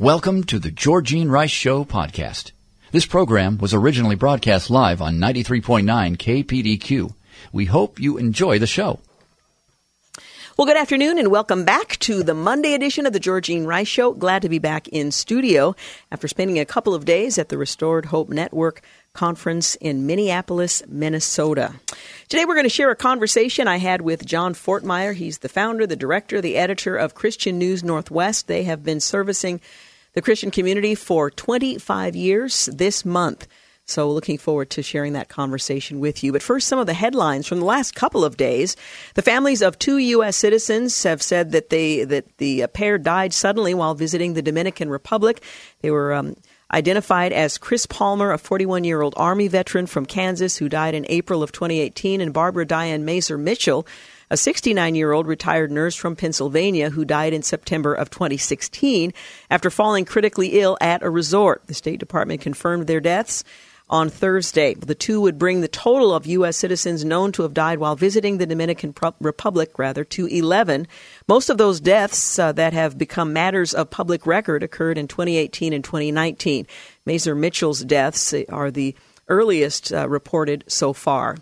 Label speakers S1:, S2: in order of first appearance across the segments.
S1: Welcome to the Georgene Rice Show podcast. This program was originally broadcast live on 93.9 KPDQ. We hope you enjoy the show.
S2: Well, good afternoon and welcome back to the Monday edition of the Georgene Rice Show. Glad to be back in studio after spending a couple of days at the Restored Hope Network conference in Minneapolis, Minnesota. Today we're going to share a conversation I had with John Fortmeyer. He's the founder, the director, the editor of Christian News Northwest. They have been servicing the Christian community for 25 years this month. So, looking forward to sharing that conversation with you. But first, some of the headlines from the last couple of days. The families of two U.S. citizens have said that they that the pair died suddenly while visiting the Dominican Republic. They were um, identified as Chris Palmer, a 41 year old Army veteran from Kansas who died in April of 2018, and Barbara Diane Mazer Mitchell, a 69 year old retired nurse from Pennsylvania who died in September of 2016 after falling critically ill at a resort. The State Department confirmed their deaths on Thursday. The two would bring the total of U.S. citizens known to have died while visiting the Dominican Republic, rather, to 11. Most of those deaths uh, that have become matters of public record occurred in 2018 and 2019. Mazer Mitchell's deaths are the earliest uh, reported so far.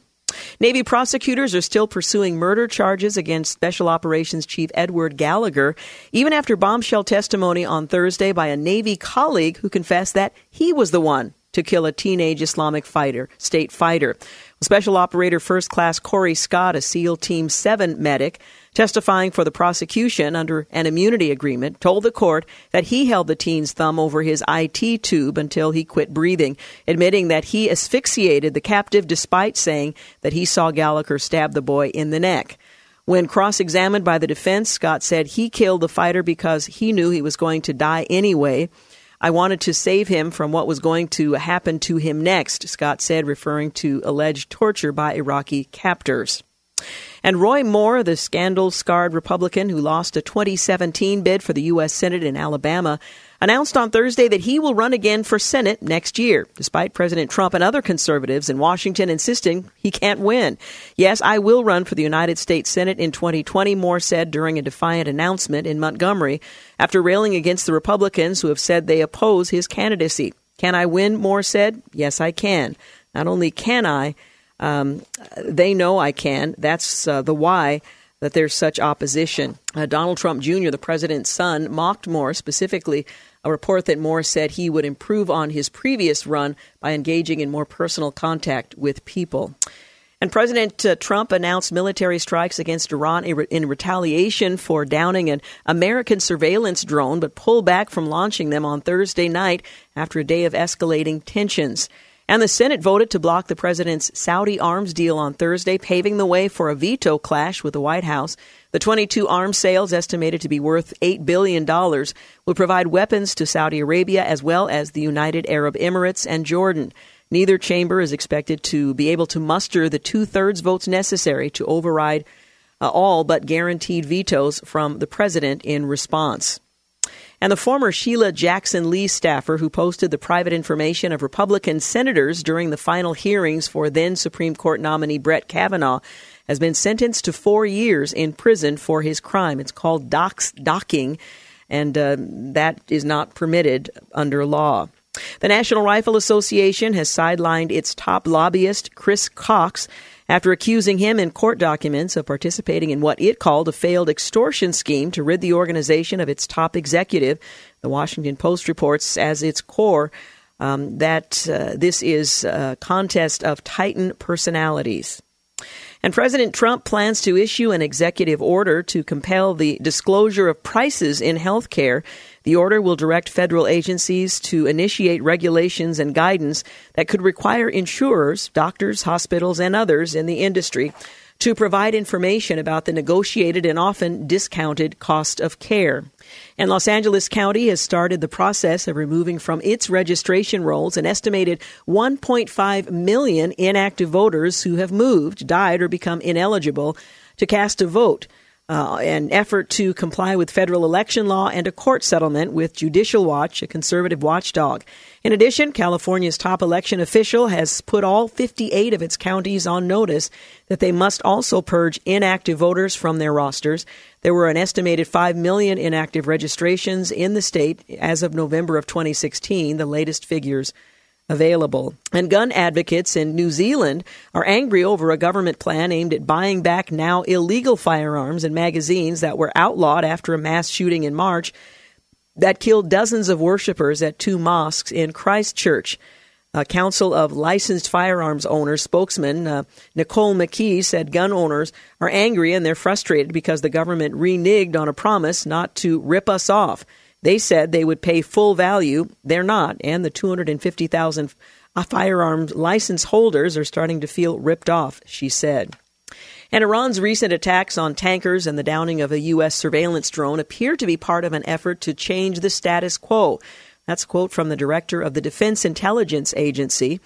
S2: Navy prosecutors are still pursuing murder charges against Special Operations Chief Edward Gallagher, even after bombshell testimony on Thursday by a Navy colleague who confessed that he was the one to kill a teenage Islamic fighter, state fighter. Special Operator First Class Corey Scott, a SEAL Team 7 medic, testifying for the prosecution under an immunity agreement, told the court that he held the teen's thumb over his ET tube until he quit breathing, admitting that he asphyxiated the captive despite saying that he saw Gallagher stab the boy in the neck. When cross examined by the defense, Scott said he killed the fighter because he knew he was going to die anyway. I wanted to save him from what was going to happen to him next, Scott said, referring to alleged torture by Iraqi captors. And Roy Moore, the scandal scarred Republican who lost a 2017 bid for the U.S. Senate in Alabama, announced on Thursday that he will run again for Senate next year, despite President Trump and other conservatives in Washington insisting he can't win. Yes, I will run for the United States Senate in 2020, Moore said during a defiant announcement in Montgomery after railing against the Republicans who have said they oppose his candidacy. Can I win? Moore said. Yes, I can. Not only can I, um, they know I can. That's uh, the why that there's such opposition. Uh, Donald Trump Jr., the president's son, mocked Moore specifically a report that Moore said he would improve on his previous run by engaging in more personal contact with people. And President uh, Trump announced military strikes against Iran in retaliation for downing an American surveillance drone, but pulled back from launching them on Thursday night after a day of escalating tensions. And the Senate voted to block the president's Saudi arms deal on Thursday, paving the way for a veto clash with the White House. The 22 arms sales, estimated to be worth $8 billion, will provide weapons to Saudi Arabia as well as the United Arab Emirates and Jordan. Neither chamber is expected to be able to muster the two thirds votes necessary to override uh, all but guaranteed vetoes from the president in response and the former Sheila Jackson Lee staffer who posted the private information of Republican senators during the final hearings for then Supreme Court nominee Brett Kavanaugh has been sentenced to four years in prison for his crime. It's called dox, docking, and uh, that is not permitted under law. The National Rifle Association has sidelined its top lobbyist, Chris Cox, after accusing him in court documents of participating in what it called a failed extortion scheme to rid the organization of its top executive. The Washington Post reports as its core um, that uh, this is a contest of titan personalities. And President Trump plans to issue an executive order to compel the disclosure of prices in health care. The order will direct federal agencies to initiate regulations and guidance that could require insurers, doctors, hospitals, and others in the industry to provide information about the negotiated and often discounted cost of care. And Los Angeles County has started the process of removing from its registration rolls an estimated 1.5 million inactive voters who have moved, died, or become ineligible to cast a vote uh, an effort to comply with federal election law and a court settlement with Judicial Watch, a conservative watchdog. In addition, California's top election official has put all 58 of its counties on notice that they must also purge inactive voters from their rosters. There were an estimated 5 million inactive registrations in the state as of November of 2016, the latest figures available. And gun advocates in New Zealand are angry over a government plan aimed at buying back now illegal firearms and magazines that were outlawed after a mass shooting in March that killed dozens of worshippers at two mosques in Christchurch. A council of licensed firearms owners spokesman uh, Nicole McKee said gun owners are angry and they're frustrated because the government reneged on a promise not to rip us off. They said they would pay full value. They're not, and the 250,000 uh, firearms license holders are starting to feel ripped off, she said. And Iran's recent attacks on tankers and the downing of a U.S. surveillance drone appear to be part of an effort to change the status quo. That's a quote from the director of the Defense Intelligence Agency.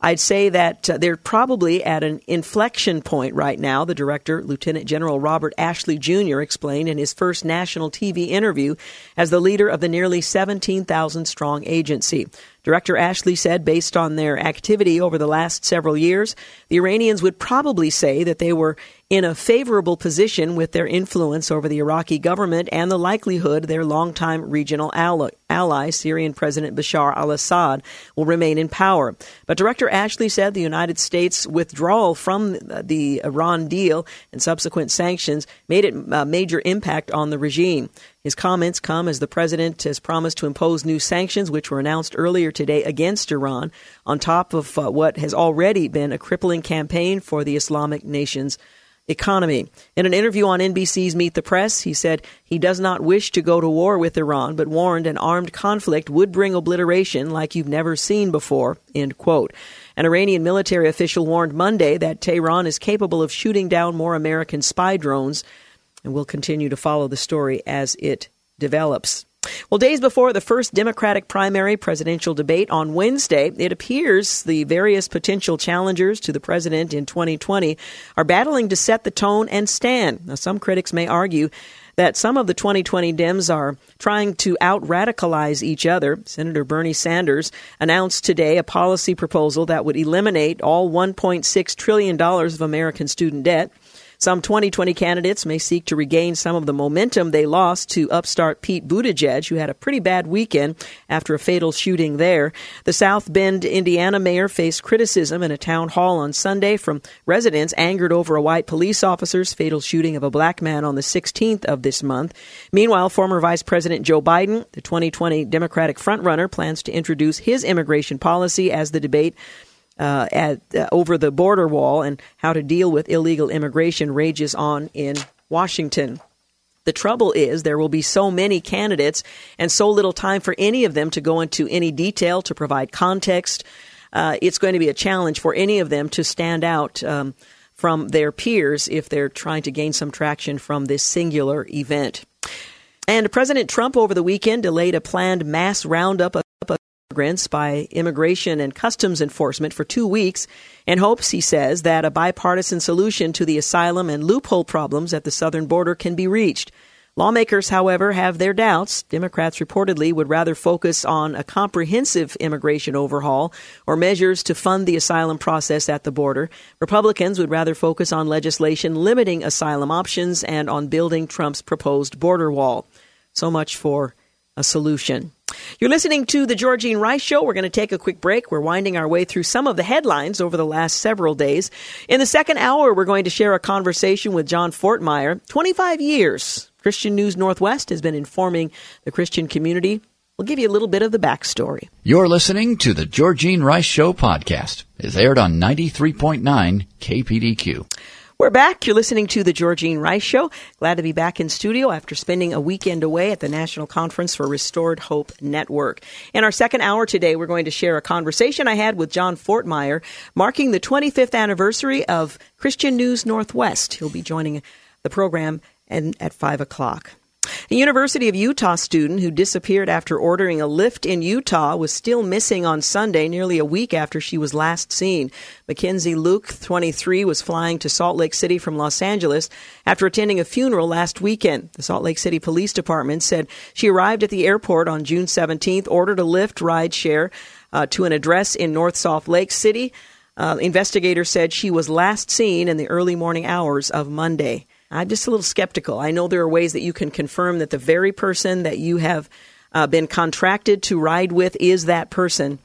S2: I'd say that uh, they're probably at an inflection point right now, the director, Lieutenant General Robert Ashley Jr., explained in his first national TV interview as the leader of the nearly 17,000 strong agency. Director Ashley said, based on their activity over the last several years, the Iranians would probably say that they were in a favorable position with their influence over the Iraqi government and the likelihood their longtime regional ally, Syrian President Bashar al Assad, will remain in power. But Director Ashley said the United States' withdrawal from the Iran deal and subsequent sanctions made it a major impact on the regime. His comments come as the president has promised to impose new sanctions, which were announced earlier today against Iran, on top of uh, what has already been a crippling campaign for the Islamic nations economy. In an interview on NBC's Meet the Press, he said he does not wish to go to war with Iran, but warned an armed conflict would bring obliteration like you've never seen before. End quote. An Iranian military official warned Monday that Tehran is capable of shooting down more American spy drones, and we'll continue to follow the story as it develops. Well, days before the first Democratic primary presidential debate on Wednesday, it appears the various potential challengers to the president in 2020 are battling to set the tone and stand. Now, some critics may argue that some of the 2020 Dems are trying to out radicalize each other. Senator Bernie Sanders announced today a policy proposal that would eliminate all $1.6 trillion of American student debt. Some 2020 candidates may seek to regain some of the momentum they lost to upstart Pete Buttigieg, who had a pretty bad weekend after a fatal shooting there. The South Bend, Indiana mayor faced criticism in a town hall on Sunday from residents angered over a white police officer's fatal shooting of a black man on the 16th of this month. Meanwhile, former Vice President Joe Biden, the 2020 Democratic frontrunner, plans to introduce his immigration policy as the debate uh, at, uh, over the border wall and how to deal with illegal immigration rages on in Washington. The trouble is there will be so many candidates and so little time for any of them to go into any detail to provide context. Uh, it's going to be a challenge for any of them to stand out um, from their peers if they're trying to gain some traction from this singular event. And President Trump over the weekend delayed a planned mass roundup of immigrants by Immigration and Customs Enforcement for two weeks in hopes, he says, that a bipartisan solution to the asylum and loophole problems at the southern border can be reached. Lawmakers, however, have their doubts. Democrats reportedly would rather focus on a comprehensive immigration overhaul or measures to fund the asylum process at the border. Republicans would rather focus on legislation limiting asylum options and on building Trump's proposed border wall. So much for a solution. You're listening to the Georgene Rice Show. We're going to take a quick break. We're winding our way through some of the headlines over the last several days. In the second hour, we're going to share a conversation with John Fortmeyer. 25 years, Christian News Northwest has been informing the Christian community. We'll give you a little bit of the backstory.
S1: You're listening to the Georgene Rice Show podcast. It's aired on 93.9 KPDQ.
S2: We're back. You're listening to the Georgene Rice Show. Glad to be back in studio after spending a weekend away at the National Conference for Restored Hope Network. In our second hour today, we're going to share a conversation I had with John Fortmeyer, marking the 25th anniversary of Christian News Northwest. He'll be joining the program and at 5 o'clock. A University of Utah student who disappeared after ordering a Lyft in Utah was still missing on Sunday, nearly a week after she was last seen. Mackenzie Lueck, 23, was flying to Salt Lake City from Los Angeles after attending a funeral last weekend. The Salt Lake City Police Department said she arrived at the airport on June 17th, ordered a Lyft ride share uh, to an address in North Salt Lake City. Uh, investigators said she was last seen in the early morning hours of Monday. I'm just a little skeptical. I know there are ways that you can confirm that the very person that you have uh, been contracted to ride with is that person,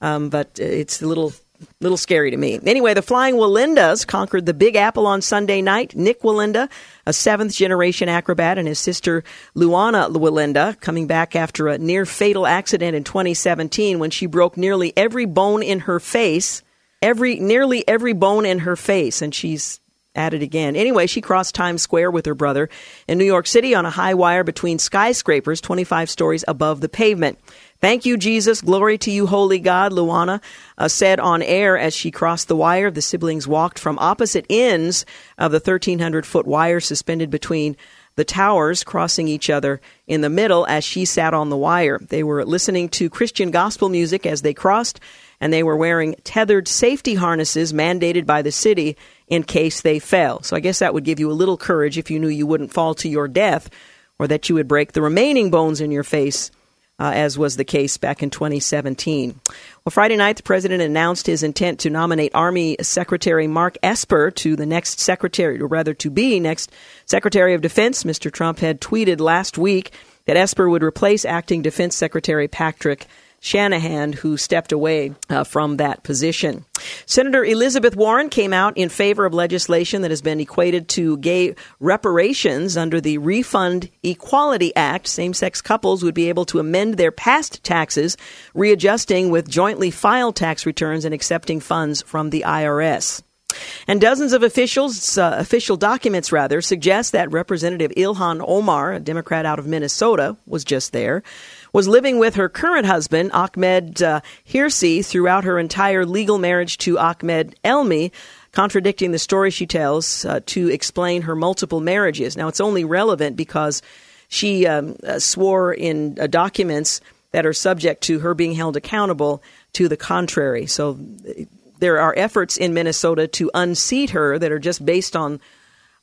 S2: um, but it's a little little scary to me. Anyway, the Flying Wallendas conquered the Big Apple on Sunday night. Nik Wallenda, a seventh generation acrobat, and his sister Luana Wallenda, coming back after a near fatal accident in 2017 when she broke nearly every bone in her face. Every nearly every bone in her face, and she's at it again. Anyway, she crossed Times Square with her brother in New York City on a high wire between skyscrapers 25 stories above the pavement. Thank you, Jesus. Glory to you, holy God, Luana uh, said on air as she crossed the wire. The siblings walked from opposite ends of the 1,300 foot wire suspended between the towers, crossing each other in the middle as she sat on the wire. They were listening to Christian gospel music as they crossed, and they were wearing tethered safety harnesses mandated by the city in case they fell. So I guess that would give you a little courage if you knew you wouldn't fall to your death or that you would break the remaining bones in your face, uh, as was the case back in 2017. Well, Friday night, the president announced his intent to nominate Army Secretary Mark Esper to the next secretary, or rather to be next Secretary of Defense. Mr. Trump had tweeted last week that Esper would replace acting Defense Secretary Patrick Shanahan, who stepped away uh, from that position. Senator Elizabeth Warren came out in favor of legislation that has been equated to gay reparations under the Refund Equality Act. Same sex couples would be able to amend their past taxes, readjusting with jointly filed tax returns and accepting funds from the IRS. And dozens of officials, uh, official documents rather, suggest that Representative Ilhan Omar, a Democrat out of Minnesota, was just there was living with her current husband, Ahmed uh, Hirsi, throughout her entire legal marriage to Ahmed Elmi, contradicting the story she tells uh, to explain her multiple marriages. Now, it's only relevant because she um, uh, swore in uh, documents that are subject to her being held accountable to the contrary. So there are efforts in Minnesota to unseat her that are just based on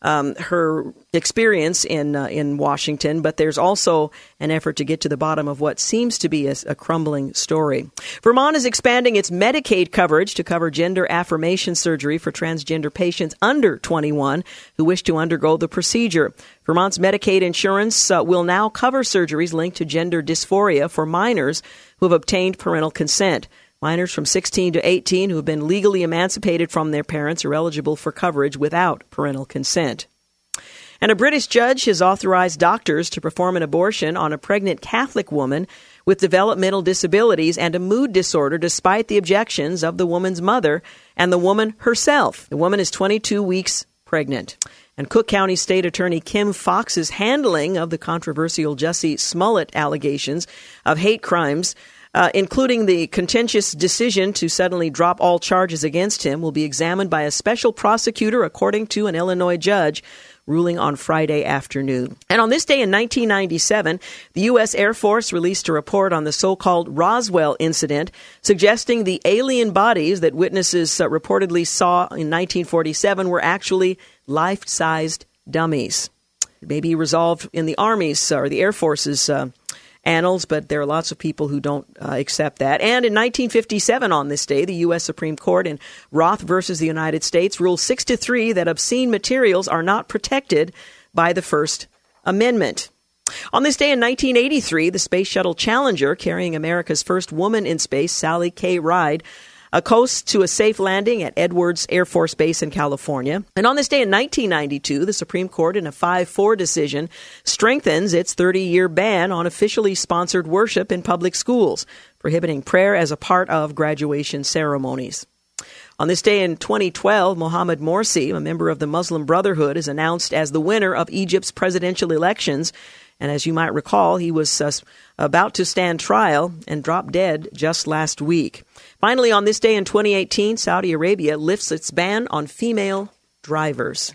S2: um, her experience in uh, in Washington, but there's also an effort to get to the bottom of what seems to be a, a, crumbling story. Vermont is expanding its Medicaid coverage to cover gender affirmation surgery for transgender patients under 21 who wish to undergo the procedure. Vermont's Medicaid insurance uh, will now cover surgeries linked to gender dysphoria for minors who have obtained parental consent. Minors from 16 to 18 who have been legally emancipated from their parents are eligible for coverage without parental consent. And a British judge has authorized doctors to perform an abortion on a pregnant Catholic woman with developmental disabilities and a mood disorder despite the objections of the woman's mother and the woman herself. The woman is 22 weeks pregnant. And Cook County State Attorney Kim Foxx's handling of the controversial Jussie Smollett allegations of hate crimes uh, including the contentious decision to suddenly drop all charges against him, will be examined by a special prosecutor, according to an Illinois judge ruling on Friday afternoon. And on this day in 1997, the U.S. Air Force released a report on the so called Roswell incident, suggesting the alien bodies that witnesses uh, reportedly saw in 1947 were actually life sized dummies. It may be resolved in the Army's or the Air Force's uh, annals, but there are lots of people who don't uh, accept that. And in 1957, on this day, the U.S. Supreme Court in Roth versus the United States ruled 6 to 3 that obscene materials are not protected by the First Amendment. On this day in 1983, the Space Shuttle Challenger, carrying America's first woman in space, Sally K. Ride, a coast to a safe landing at Edwards Air Force Base in California. And on this day in 1992, the Supreme Court, in a 5 4 decision, strengthens its 30 year ban on officially sponsored worship in public schools, prohibiting prayer as a part of graduation ceremonies. On this day in 2012, Mohamed Morsi, a member of the Muslim Brotherhood, is announced as the winner of Egypt's presidential elections. And as you might recall, he was uh, about to stand trial and drop dead just last week. Finally, on this day in 2018, Saudi Arabia lifts its ban on female drivers.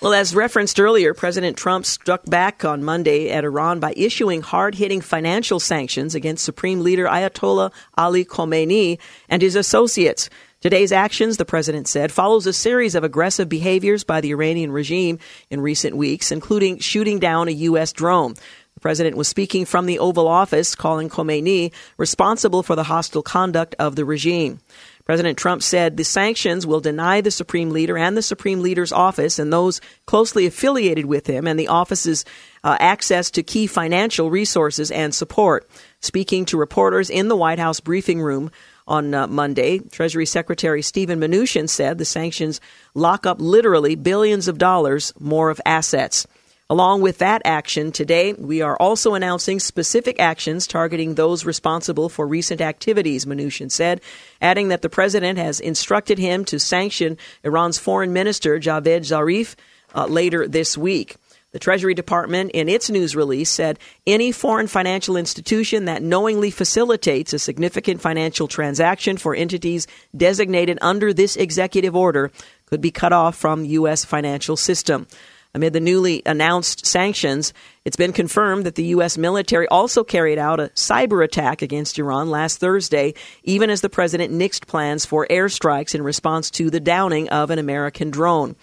S2: Well, as referenced earlier, President Trump struck back on Monday at Iran by issuing hard hitting financial sanctions against Supreme Leader Ayatollah Ali Khamenei and his associates. Today's actions, the president said, follows a series of aggressive behaviors by the Iranian regime in recent weeks, including shooting down a U.S. drone. The president was speaking from the Oval Office, calling Khomeini responsible for the hostile conduct of the regime. President Trump said the sanctions will deny the Supreme Leader and the Supreme Leader's office and those closely affiliated with him and the office's uh, access to key financial resources and support. Speaking to reporters in the White House briefing room on uh, Monday, Treasury Secretary Steven Mnuchin said the sanctions lock up literally billions of dollars more of assets. Along with that action, today we are also announcing specific actions targeting those responsible for recent activities, Mnuchin said, adding that the president has instructed him to sanction Iran's foreign minister, Javad Zarif, uh, later this week. The Treasury Department, in its news release, said any foreign financial institution that knowingly facilitates a significant financial transaction for entities designated under this executive order could be cut off from U.S. financial system. Amid the newly announced sanctions, it's been confirmed that the U.S. military also carried out a cyber attack against Iran last Thursday, even as the president nixed plans for airstrikes in response to the downing of an American drone.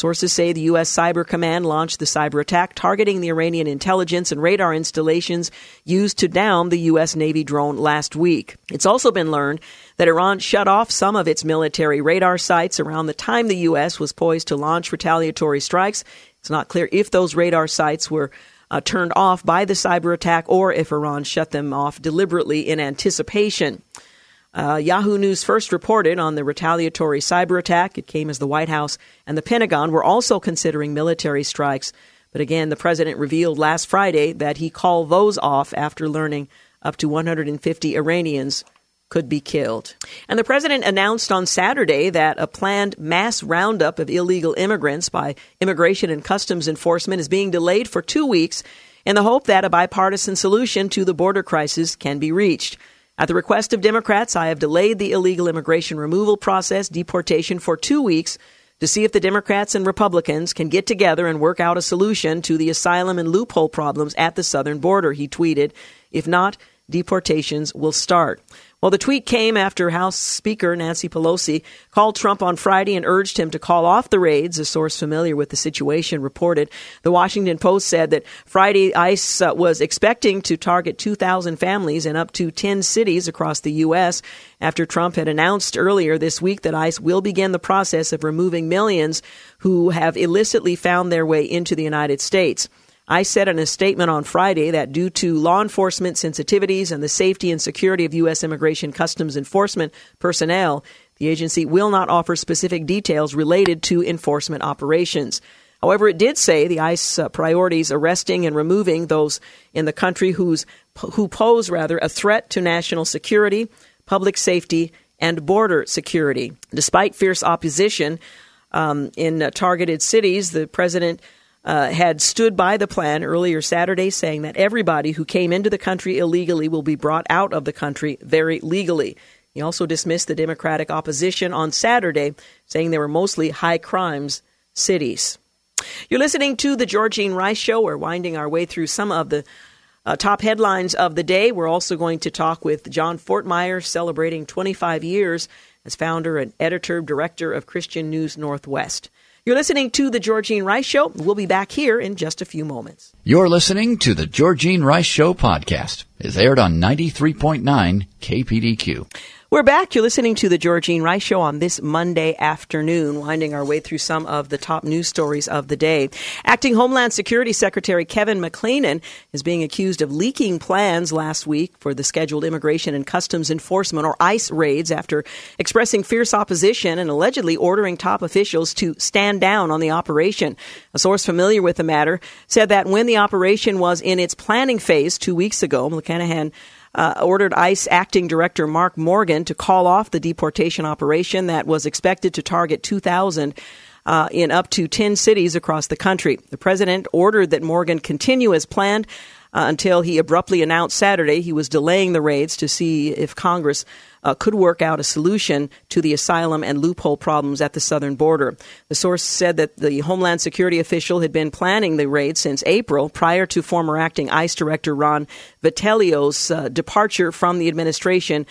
S2: Sources say the U.S. Cyber Command launched the cyber attack targeting the Iranian intelligence and radar installations used to down the U.S. Navy drone last week. It's also been learned that Iran shut off some of its military radar sites around the time the U.S. was poised to launch retaliatory strikes it's not clear if those radar sites were uh, turned off by the cyber attack or if Iran shut them off deliberately in anticipation. Uh, Yahoo News first reported on the retaliatory cyber attack. It came as the White House and the Pentagon were also considering military strikes. But again, the president revealed last Friday that he called those off after learning up to 150 Iranians could be killed. And the president announced on Saturday that a planned mass roundup of illegal immigrants by Immigration and Customs Enforcement is being delayed for two weeks in the hope that a bipartisan solution to the border crisis can be reached. At the request of Democrats, I have delayed the illegal immigration removal process, deportation, for two weeks to see if the Democrats and Republicans can get together and work out a solution to the asylum and loophole problems at the southern border, he tweeted. If not, deportations will start. Well, the tweet came after House Speaker Nancy Pelosi called Trump on Friday and urged him to call off the raids, a source familiar with the situation reported. The Washington Post said that Friday ICE uh, was expecting to target 2,000 families in up to 10 cities across the U.S. after Trump had announced earlier this week that ICE will begin the process of removing millions who have illicitly found their way into the United States. I said in a statement on Friday that due to law enforcement sensitivities and the safety and security of U.S. Immigration Customs Enforcement personnel, the agency will not offer specific details related to enforcement operations. However, it did say the ICE uh, priorities arresting and removing those in the country who's, who pose rather a threat to national security, public safety, and border security. Despite fierce opposition um, in uh, targeted cities, the president uh, had stood by the plan earlier Saturday, saying that everybody who came into the country illegally will be brought out of the country very legally. He also dismissed the Democratic opposition on Saturday, saying they were mostly high crimes cities. You're listening to the Georgene Rice Show. We're winding our way through some of the uh, top headlines of the day. We're also going to talk with John Fortmeyer, celebrating 25 years as founder and editor director of Christian News Northwest. You're listening to The Georgene Rice Show. We'll be back here in just a few moments.
S1: You're listening to The Georgene Rice Show podcast. It's aired on 93.9 KPDQ.
S2: We're back. You're listening to the Georgene Rice Show on this Monday afternoon, winding our way through some of the top news stories of the day. Acting Homeland Security Secretary Kevin McClennan is being accused of leaking plans last week for the scheduled Immigration and Customs Enforcement, or ICE, raids after expressing fierce opposition and allegedly ordering top officials to stand down on the operation. A source familiar with the matter said that when the operation was in its planning phase two weeks ago, McClennan uh, ordered ICE acting director Mark Morgan to call off the deportation operation that was expected to target 2,000 uh, in up to 10 cities across the country. The president ordered that Morgan continue as planned. Uh, until he abruptly announced Saturday he was delaying the raids to see if Congress uh, could work out a solution to the asylum and loophole problems at the southern border. The source said that the Homeland Security official had been planning the raid since April, prior to former acting ICE Director Ron Vitiello's uh, departure from the administration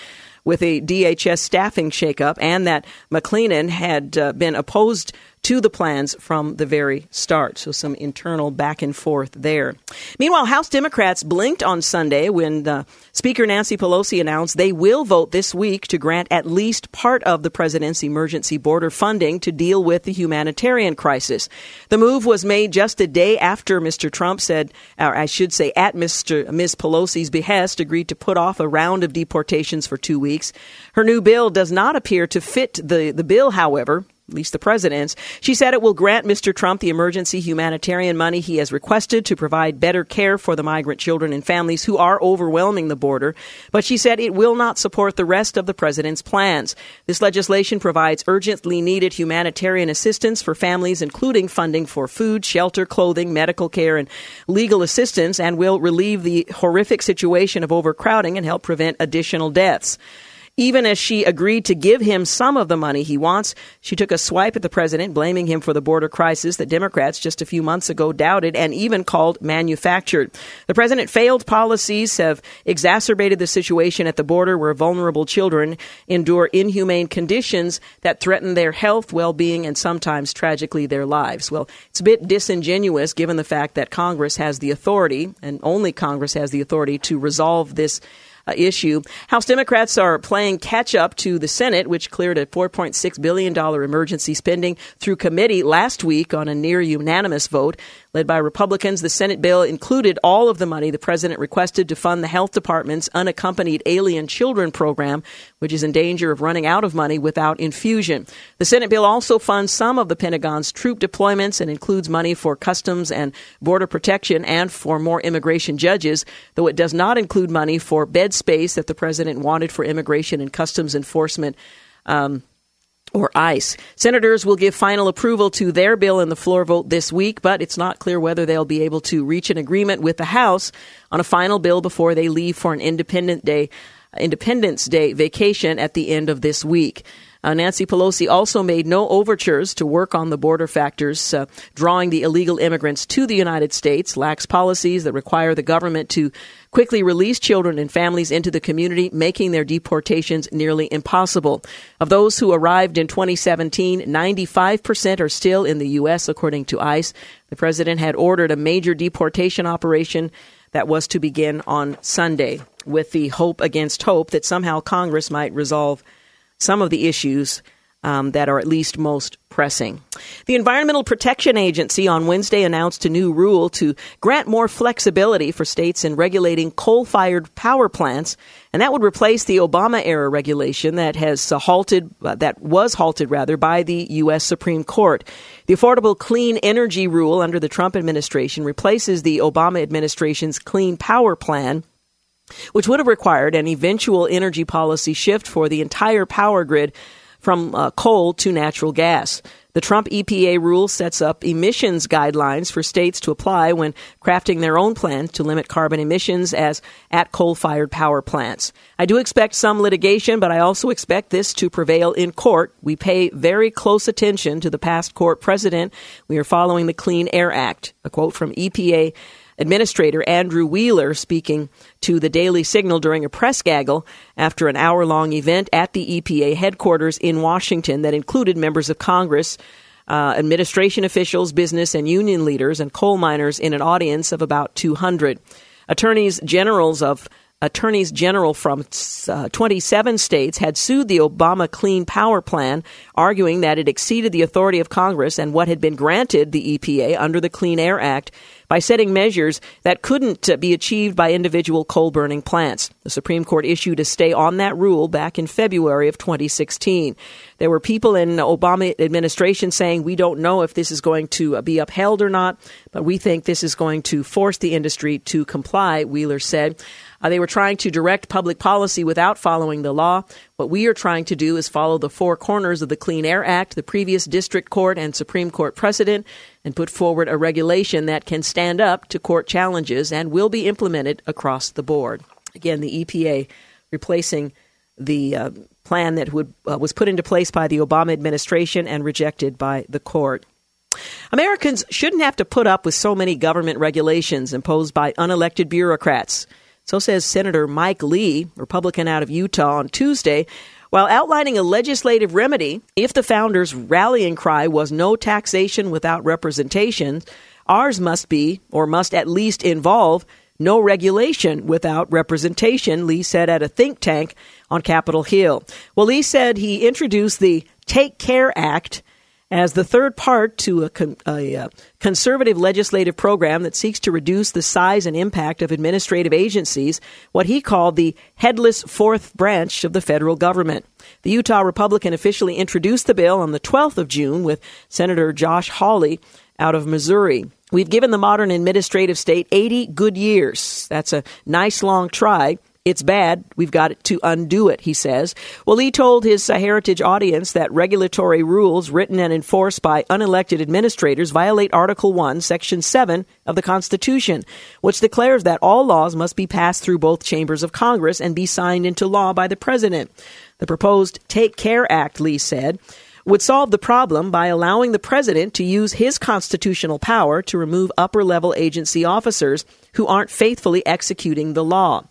S2: with a DHS staffing shakeup, and that McClellan had uh, been opposed to the plans from the very start. So some internal back and forth there. Meanwhile, House Democrats blinked on Sunday when uh, Speaker Nancy Pelosi announced they will vote this week to grant at least part of the president's emergency border funding to deal with the humanitarian crisis. The move was made just a day after Mr. Trump said, or I should say, at Mr. Ms. Pelosi's behest, agreed to put off a round of deportations for two weeks. Her new bill does not appear to fit the, the bill, however at least the president's. She said it will grant Mr. Trump the emergency humanitarian money he has requested to provide better care for the migrant children and families who are overwhelming the border. But she said it will not support the rest of the president's plans. This legislation provides urgently needed humanitarian assistance for families, including funding for food, shelter, clothing, medical care, and legal assistance, and will relieve the horrific situation of overcrowding and help prevent additional deaths. Even as she agreed to give him some of the money he wants, she took a swipe at the president, blaming him for the border crisis that Democrats just a few months ago doubted and even called manufactured. The president failed policies have exacerbated the situation at the border where vulnerable children endure inhumane conditions that threaten their health, well being, and sometimes tragically their lives. Well, it's a bit disingenuous given the fact that Congress has the authority, and only Congress has the authority, to resolve this uh, issue. House Democrats are playing catch up to the Senate, which cleared a $4.6 billion emergency spending through committee last week on a near unanimous vote. Led by Republicans, the Senate bill included all of the money the president requested to fund the health department's unaccompanied alien children program, which is in danger of running out of money without infusion. The Senate bill also funds some of the Pentagon's troop deployments and includes money for customs and border protection and for more immigration judges, though it does not include money for bed space that the president wanted for immigration and customs enforcement. Um, or ICE. Senators will give final approval to their bill in the floor vote this week, but it's not clear whether they'll be able to reach an agreement with the House on a final bill before they leave for an Independent Day, Independence Day vacation at the end of this week. Uh, Nancy Pelosi also made no overtures to work on the border factors uh, drawing the illegal immigrants to the United States, lax policies that require the government to quickly release children and families into the community, making their deportations nearly impossible. Of those who arrived in 2017, 95% are still in the U.S., according to ICE. The president had ordered a major deportation operation that was to begin on Sunday with the hope against hope that somehow Congress might resolve some of the issues um, that are at least most pressing. The Environmental Protection Agency on Wednesday announced a new rule to grant more flexibility for states in regulating coal fired power plants, and that would replace the Obama era regulation that has halted, uh, that was halted rather, by the U.S. Supreme Court. The Affordable Clean Energy Rule under the Trump administration replaces the Obama administration's Clean Power Plan which would have required an eventual energy policy shift for the entire power grid from uh, coal to natural gas. The Trump EPA rule sets up emissions guidelines for states to apply when crafting their own plans to limit carbon emissions as at coal-fired power plants. I do expect some litigation, but I also expect this to prevail in court. We pay very close attention to the past court precedent. We are following the Clean Air Act. A quote from EPA Administrator Andrew Wheeler speaking to the Daily Signal during a press gaggle after an hour long event at the EPA headquarters in Washington that included members of Congress, uh, administration officials, business and union leaders, and coal miners in an audience of about 200. Attorneys generals of attorneys general from uh, 27 states had sued the Obama Clean Power Plan, arguing that it exceeded the authority of Congress and what had been granted the EPA under the Clean Air Act by setting measures that couldn't uh, be achieved by individual coal burning plants. The Supreme Court issued a stay on that rule back in February of 2016. There were people in the Obama administration saying, we don't know if this is going to uh, be upheld or not, but we think this is going to force the industry to comply, Wheeler said. Uh, they were trying to direct public policy without following the law. What we are trying to do is follow the four corners of the Clean Air Act, the previous district court and Supreme Court precedent, and put forward a regulation that can stand up to court challenges and will be implemented across the board. Again, the EPA replacing the uh, plan that would, uh, was put into place by the Obama administration and rejected by the court. Americans shouldn't have to put up with so many government regulations imposed by unelected bureaucrats. So says Senator Mike Lee, Republican out of Utah, on Tuesday, while outlining a legislative remedy if the founders' rallying cry was no taxation without representation. Ours must be, or must at least involve, no regulation without representation, Lee said at a think tank on Capitol Hill. Well, Lee said he introduced the Take Care Act as the third part to a, con- a, uh, conservative legislative program that seeks to reduce the size and impact of administrative agencies, what he called the headless fourth branch of the federal government. The Utah Republican officially introduced the bill on the 12th of June with Senator Josh Hawley out of Missouri. We've given the modern administrative state 80 good years. That's a nice long try. It's bad. We've got to undo it, he says. Well, he told his Heritage audience that regulatory rules written and enforced by unelected administrators violate Article 1, Section 7 of the Constitution, which declares that all laws must be passed through both chambers of Congress and be signed into law by the President. The proposed Take Care Act, Lee said, would solve the problem by allowing the president to use his constitutional power to remove upper level agency officers who aren't faithfully executing the law.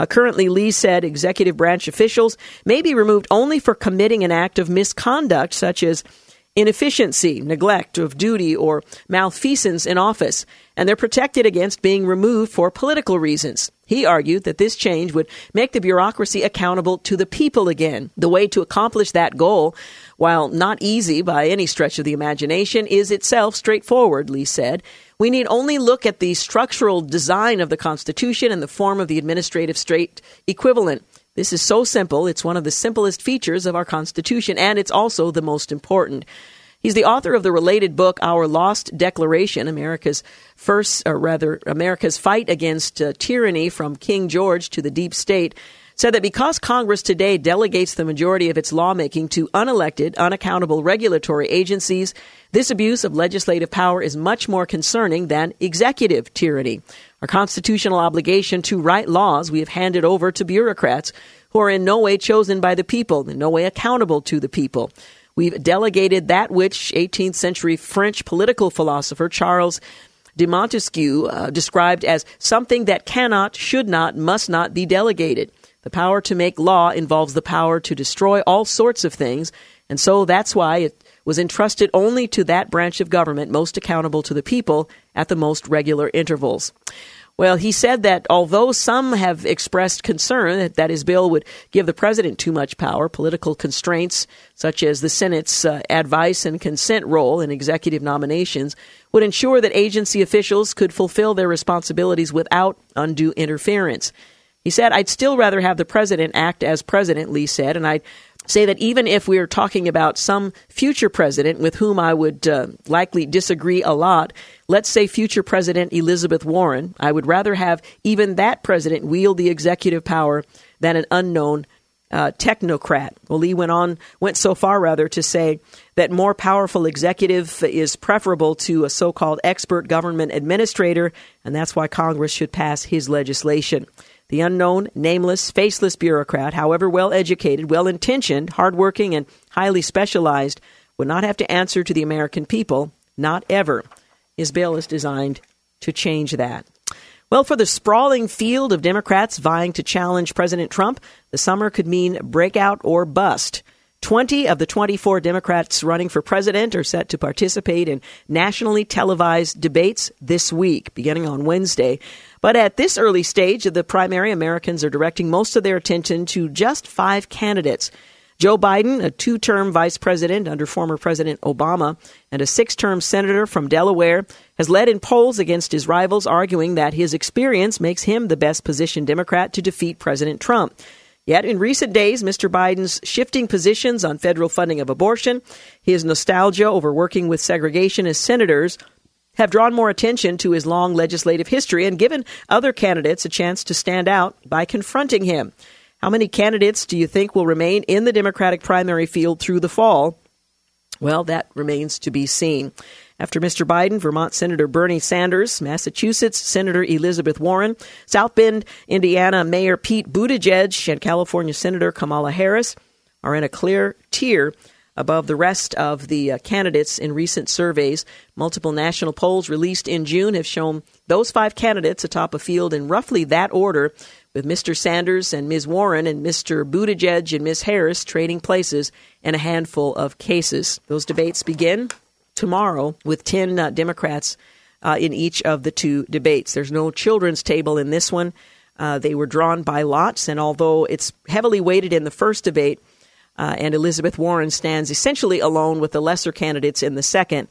S2: Uh, currently, Lee said executive branch officials may be removed only for committing an act of misconduct, such as inefficiency, neglect of duty, or malfeasance in office, and they're protected against being removed for political reasons. He argued that this change would make the bureaucracy accountable to the people again. The way to accomplish that goal, while not easy by any stretch of the imagination, is itself straightforward, Lee said. We need only look at the structural design of the Constitution and the form of the administrative state equivalent. This is so simple. It's one of the simplest features of our Constitution, and it's also the most important. He's the author of the related book, Our Lost Declaration, America's first, or rather, America's fight against uh, tyranny from King George to the deep state said that because Congress today delegates the majority of its lawmaking to unelected, unaccountable regulatory agencies, this abuse of legislative power is much more concerning than executive tyranny. Our constitutional obligation to write laws we have handed over to bureaucrats who are in no way chosen by the people, in no way accountable to the people. We've delegated that which 18th century French political philosopher Charles de Montesquieu uh, described as something that cannot, should not, must not be delegated. The power to make law involves the power to destroy all sorts of things, and so that's why it was entrusted only to that branch of government most accountable to the people at the most regular intervals. Well, he said that although some have expressed concern that, his bill would give the president too much power, political constraints such as the Senate's uh, advice and consent role in executive nominations would ensure that agency officials could fulfill their responsibilities without undue interference. He said, I'd still rather have the president act as president, Lee said, and I'd say that even if we are talking about some future president with whom I would uh, likely disagree a lot, let's say future President Elizabeth Warren, I would rather have even that president wield the executive power than an unknown uh, technocrat. Well, Lee went on, went so far rather to say that more powerful executive is preferable to a so-called expert government administrator, and that's why Congress should pass his legislation. The unknown, nameless, faceless bureaucrat, however well educated, well intentioned, hardworking, and highly specialized, would not have to answer to the American people, not ever. His bill is designed to change that. Well, for the sprawling field of Democrats vying to challenge President Trump, the summer could mean breakout or bust. 20 of the 24 Democrats running for president are set to participate in nationally televised debates this week, beginning on Wednesday. But at this early stage of the primary, Americans are directing most of their attention to just five candidates. Joe Biden, a two term vice president under former President Obama, and a six term senator from Delaware, has led in polls against his rivals, arguing that his experience makes him the best positioned Democrat to defeat President Trump. Yet in recent days, Mr. Biden's shifting positions on federal funding of abortion, his nostalgia over working with segregationist senators, have drawn more attention to his long legislative history and given other candidates a chance to stand out by confronting him. How many candidates do you think will remain in the Democratic primary field through the fall? Well, that remains to be seen. After Mr. Biden, Vermont Senator Bernie Sanders, Massachusetts Senator Elizabeth Warren, South Bend, Indiana Mayor Pete Buttigieg, and California Senator Kamala Harris are in a clear tier above the rest of the uh, candidates in recent surveys. Multiple national polls released in June have shown those five candidates atop a field in roughly that order, with Mr. Sanders and Ms. Warren and Mr. Buttigieg and Ms. Harris trading places in a handful of cases. Those debates begin tomorrow with 10 uh, Democrats uh, in each of the two debates. There's no children's table in this one. Uh, they were drawn by lots, and although it's heavily weighted in the first debate, uh, and Elizabeth Warren stands essentially alone with the lesser candidates in the second,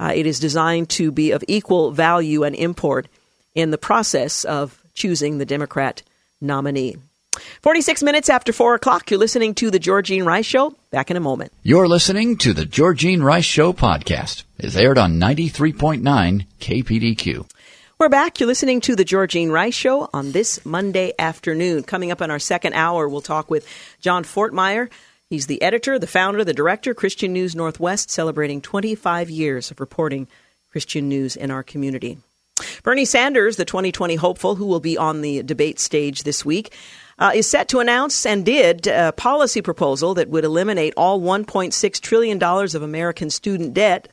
S2: uh, it is designed to be of equal value and import in the process of choosing the Democrat nominee. 46 minutes after 4 o'clock, you're listening to The Georgene Rice Show. Back in a moment.
S1: You're listening to The Georgene Rice Show podcast. It's aired on 93.9 KPDQ.
S2: We're back. You're listening to The Georgene Rice Show on this Monday afternoon. Coming up in our second hour, we'll talk with John Fortmeyer. He's the editor, the founder, the director, Christian News Northwest, celebrating 25 years of reporting Christian news in our community. Bernie Sanders, the 2020 hopeful who will be on the debate stage this week, uh, is set to announce and did a policy proposal that would eliminate all $1.6 trillion of American student debt.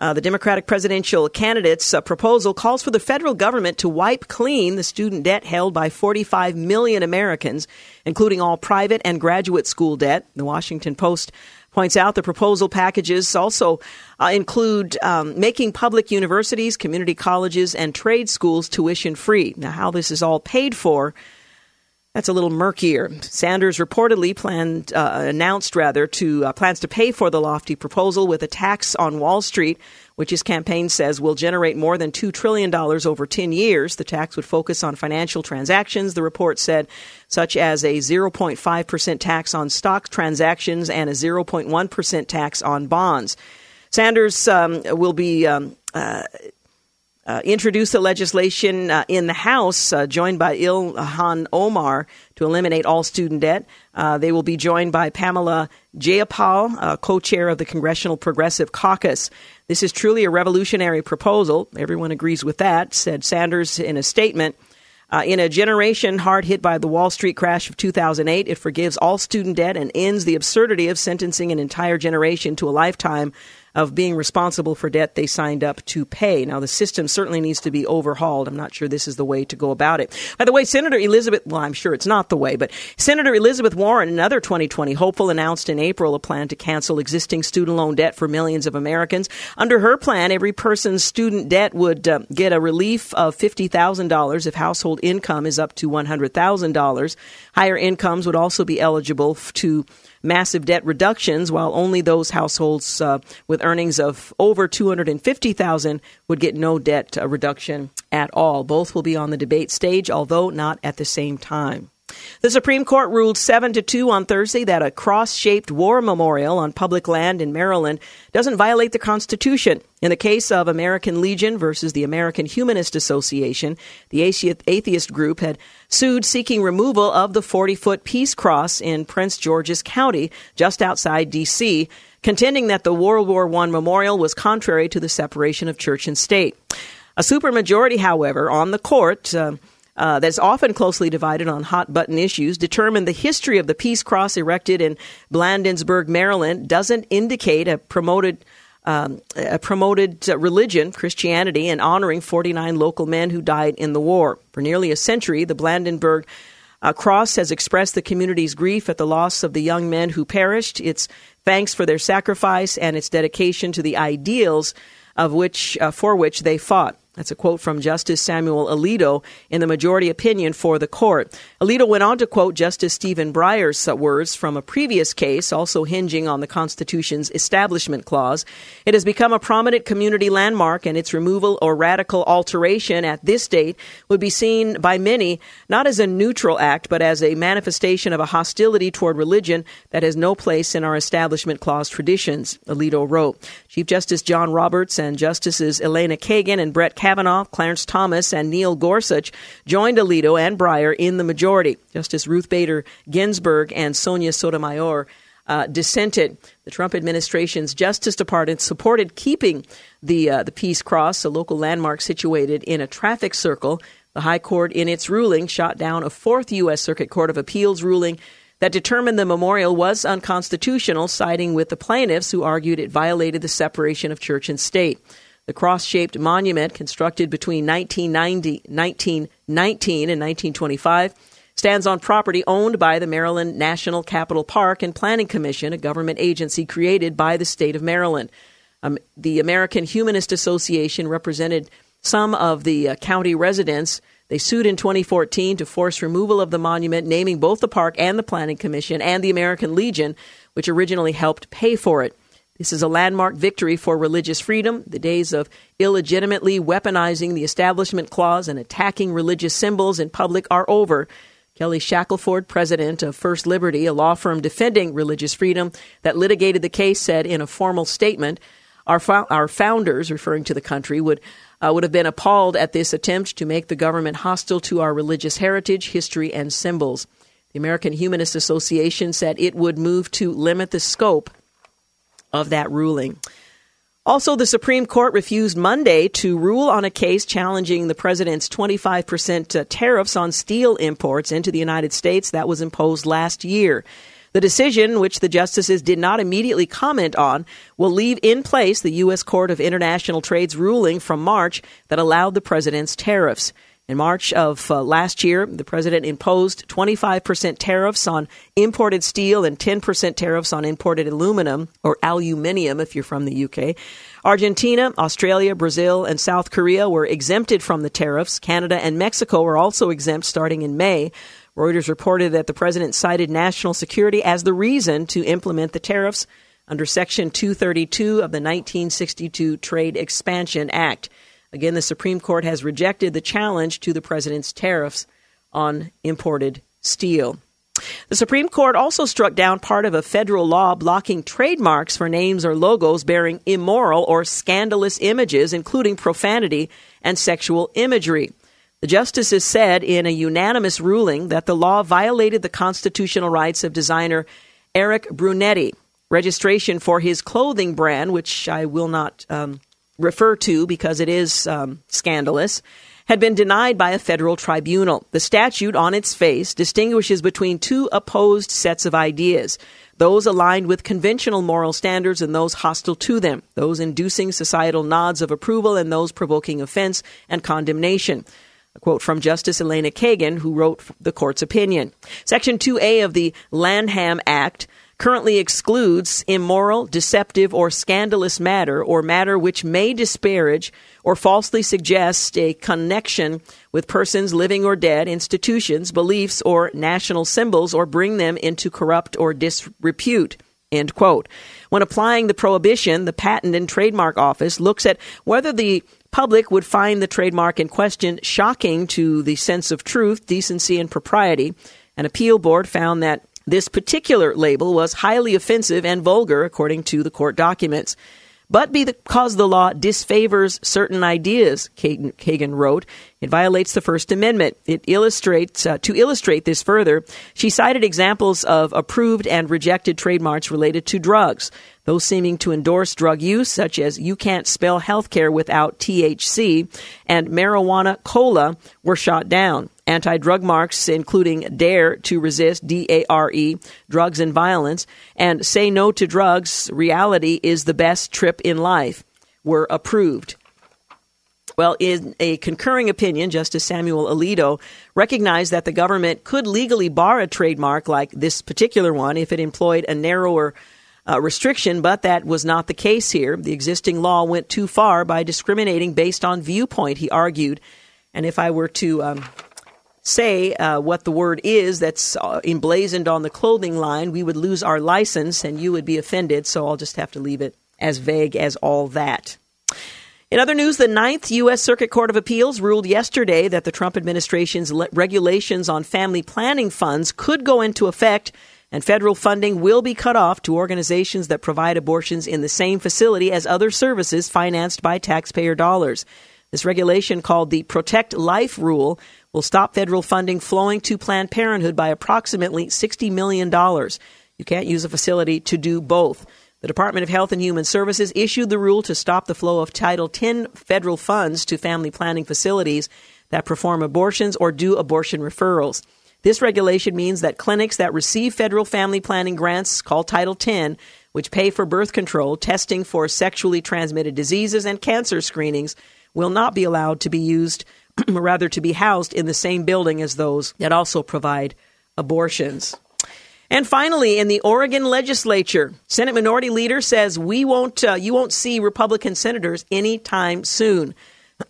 S2: Uh, the Democratic presidential candidate's uh, proposal calls for the federal government to wipe clean the student debt held by 45 million Americans, including all private and graduate school debt. The Washington Post points out the proposal packages also uh, include um, making public universities, community colleges, and trade schools tuition free. Now, how this is all paid for that's a little murkier. Sanders reportedly planned, uh, announced rather, to uh, plans to pay for the lofty proposal with a tax on Wall Street, which his campaign says will generate more than two trillion dollars over ten years. The tax would focus on financial transactions. The report said, such as a 0.5 percent tax on stock transactions and a 0.1 percent tax on bonds. Sanders um, will be um, uh, uh, introduced the legislation uh, in the House, uh, joined by Ilhan Omar, to eliminate all student debt. Uh, they will be joined by Pamela Jayapal, uh, co-chair of the Congressional Progressive Caucus. This is truly a revolutionary proposal. Everyone agrees with that, said Sanders in a statement. Uh, in a generation hard hit by the Wall Street crash of 2008, it forgives all student debt and ends the absurdity of sentencing an entire generation to a lifetime of being responsible for debt they signed up to pay. Now, the system certainly needs to be overhauled. I'm not sure this is the way to go about it. By the way, Senator Elizabeth, well, I'm sure it's not the way, but Senator Elizabeth Warren, another 2020 hopeful, announced in April a plan to cancel existing student loan debt for millions of Americans. Under her plan, every person's student debt would uh, get a relief of $50,000 if household income is up to $100,000. Higher incomes would also be eligible to massive debt reductions, while only those households uh, with earnings of over 250,000 would get no debt uh, reduction at all. Both will be on the debate stage, although not at the same time. The Supreme Court ruled 7 to 2 on Thursday that a cross-shaped war memorial on public land in Maryland doesn't violate the Constitution. In the case of American Legion versus the American Humanist Association, the atheist group had sued seeking removal of the 40-foot peace cross in Prince George's County, just outside D.C., contending that the World War I memorial was contrary to the separation of church and state. A supermajority, however, on the court uh, uh, that's often closely divided on hot button issues, determined the history of the Peace Cross erected in Bladensburg, Maryland, doesn't indicate a promoted um, a promoted uh, religion, Christianity, and honoring 49 local men who died in the war. For nearly a century, the Bladensburg uh, Cross has expressed the community's grief at the loss of the young men who perished, its thanks for their sacrifice, and its dedication to the ideals of which uh, for which they fought. That's a quote from Justice Samuel Alito in the majority opinion for the court. Alito went on to quote Justice Stephen Breyer's words from a previous case, also hinging on the Constitution's Establishment Clause. It has become a prominent community landmark, and its removal or radical alteration at this date would be seen by many not as a neutral act, but as a manifestation of a hostility toward religion that has no place in our Establishment Clause traditions, Alito wrote. Chief Justice John Roberts and Justices Elena Kagan and Brett Kavanaugh, Clarence Thomas, and Neil Gorsuch joined Alito and Breyer in the majority. Justice Ruth Bader Ginsburg and Sonia Sotomayor uh, dissented. The Trump administration's Justice Department supported keeping the uh, the Peace Cross, a local landmark situated in a traffic circle. The High Court, in its ruling, shot down a fourth U.S. Circuit Court of Appeals ruling that determined the memorial was unconstitutional, siding with the plaintiffs who argued it violated the separation of church and state. The cross shaped monument, constructed between 1990, 1919 and 1925, stands on property owned by the Maryland National Capital Park and Planning Commission, a government agency created by the state of Maryland. Um, the American Humanist Association represented some of the uh, county residents they sued in 2014 to force removal of the monument, naming both the park and the Planning Commission and the American Legion, which originally helped pay for it. This is a landmark victory for religious freedom. The days of illegitimately weaponizing the Establishment Clause and attacking religious symbols in public are over. Kelly Shackelford, president of First Liberty, a law firm defending religious freedom that litigated the case, said in a formal statement, our, fo- our founders, referring to the country, would uh, would have been appalled at this attempt to make the government hostile to our religious heritage, history, and symbols. The American Humanist Association said it would move to limit the scope of that ruling. Also, the Supreme Court refused Monday to rule on a case challenging the president's 25% uh, tariffs on steel imports into the United States that was imposed last year. The decision, which the justices did not immediately comment on, will leave in place the U.S. Court of International Trade's ruling from March that allowed the president's tariffs. In March of uh, last year, the president imposed 25% tariffs on imported steel and 10% tariffs on imported aluminum, or aluminium if you're from the UK. Argentina, Australia, Brazil, and South Korea were exempted from the tariffs. Canada and Mexico were also exempt starting in May. Reuters reported that the president cited national security as the reason to implement the tariffs under Section 232 of the 1962 Trade Expansion Act. Again, the Supreme Court has rejected the challenge to the president's tariffs on imported steel. The Supreme Court also struck down part of a federal law blocking trademarks for names or logos bearing immoral or scandalous images, including profanity and sexual imagery. The justices said in a unanimous ruling that the law violated the constitutional rights of designer Erik Brunetti. Registration for his clothing brand, which I will not um, refer to because it is um, scandalous, had been denied by a federal tribunal. The statute, on its face, distinguishes between two opposed sets of ideas those aligned with conventional moral standards and those hostile to them, those inducing societal nods of approval and those provoking offense and condemnation. A quote from Justice Elena Kagan, who wrote the court's opinion. Section 2A of the Lanham Act currently excludes immoral, deceptive, or scandalous matter or matter which may disparage or falsely suggest a connection with persons living or dead, institutions, beliefs, or national symbols or bring them into corrupt or disrepute. End quote. When applying the prohibition, the Patent and Trademark Office looks at whether the public would find the trademark in question shocking to the sense of truth, decency, and propriety. An appeal board found that this particular label was highly offensive and vulgar, according to the court documents. But because the law disfavors certain ideas, Kagan wrote, it violates the First Amendment. It illustrates uh, to illustrate this further. She cited examples of approved and rejected trademarks related to drugs, those seeming to endorse drug use, such as "You can't spell healthcare without THC," and marijuana cola, were shot down. Anti drug marks, including Dare to Resist, D A R E, Drugs and Violence, and Say No to Drugs, Reality is the Best Trip in Life, were approved. Well, in a concurring opinion, Justice Samuel Alito recognized that the government could legally bar a trademark like this particular one if it employed a narrower uh, restriction, but that was not the case here. The existing law went too far by discriminating based on viewpoint, he argued. And if I were to um, say uh, what the word is that's uh, emblazoned on the clothing line, we would lose our license and you would be offended. So I'll just have to leave it as vague as all that. In other news, the Ninth U.S. Circuit Court of Appeals ruled yesterday that the Trump administration's le- regulations on family planning funds could go into effect and federal funding will be cut off to organizations that provide abortions in the same facility as other services financed by taxpayer dollars. This regulation, called the Protect Life Rule, will stop federal funding flowing to Planned Parenthood by approximately $60 million. You can't use a facility to do both. The Department of Health and Human Services issued the rule to stop the flow of Title X federal funds to family planning facilities that perform abortions or do abortion referrals. This regulation means that clinics that receive federal family planning grants called Title X, which pay for birth control, testing for sexually transmitted diseases, and cancer screenings, will not be allowed to be used, rather, to be housed in the same building as those that also provide abortions. And finally, in the Oregon legislature, Senate Minority Leader says we won't, uh, you won't see Republican senators anytime soon.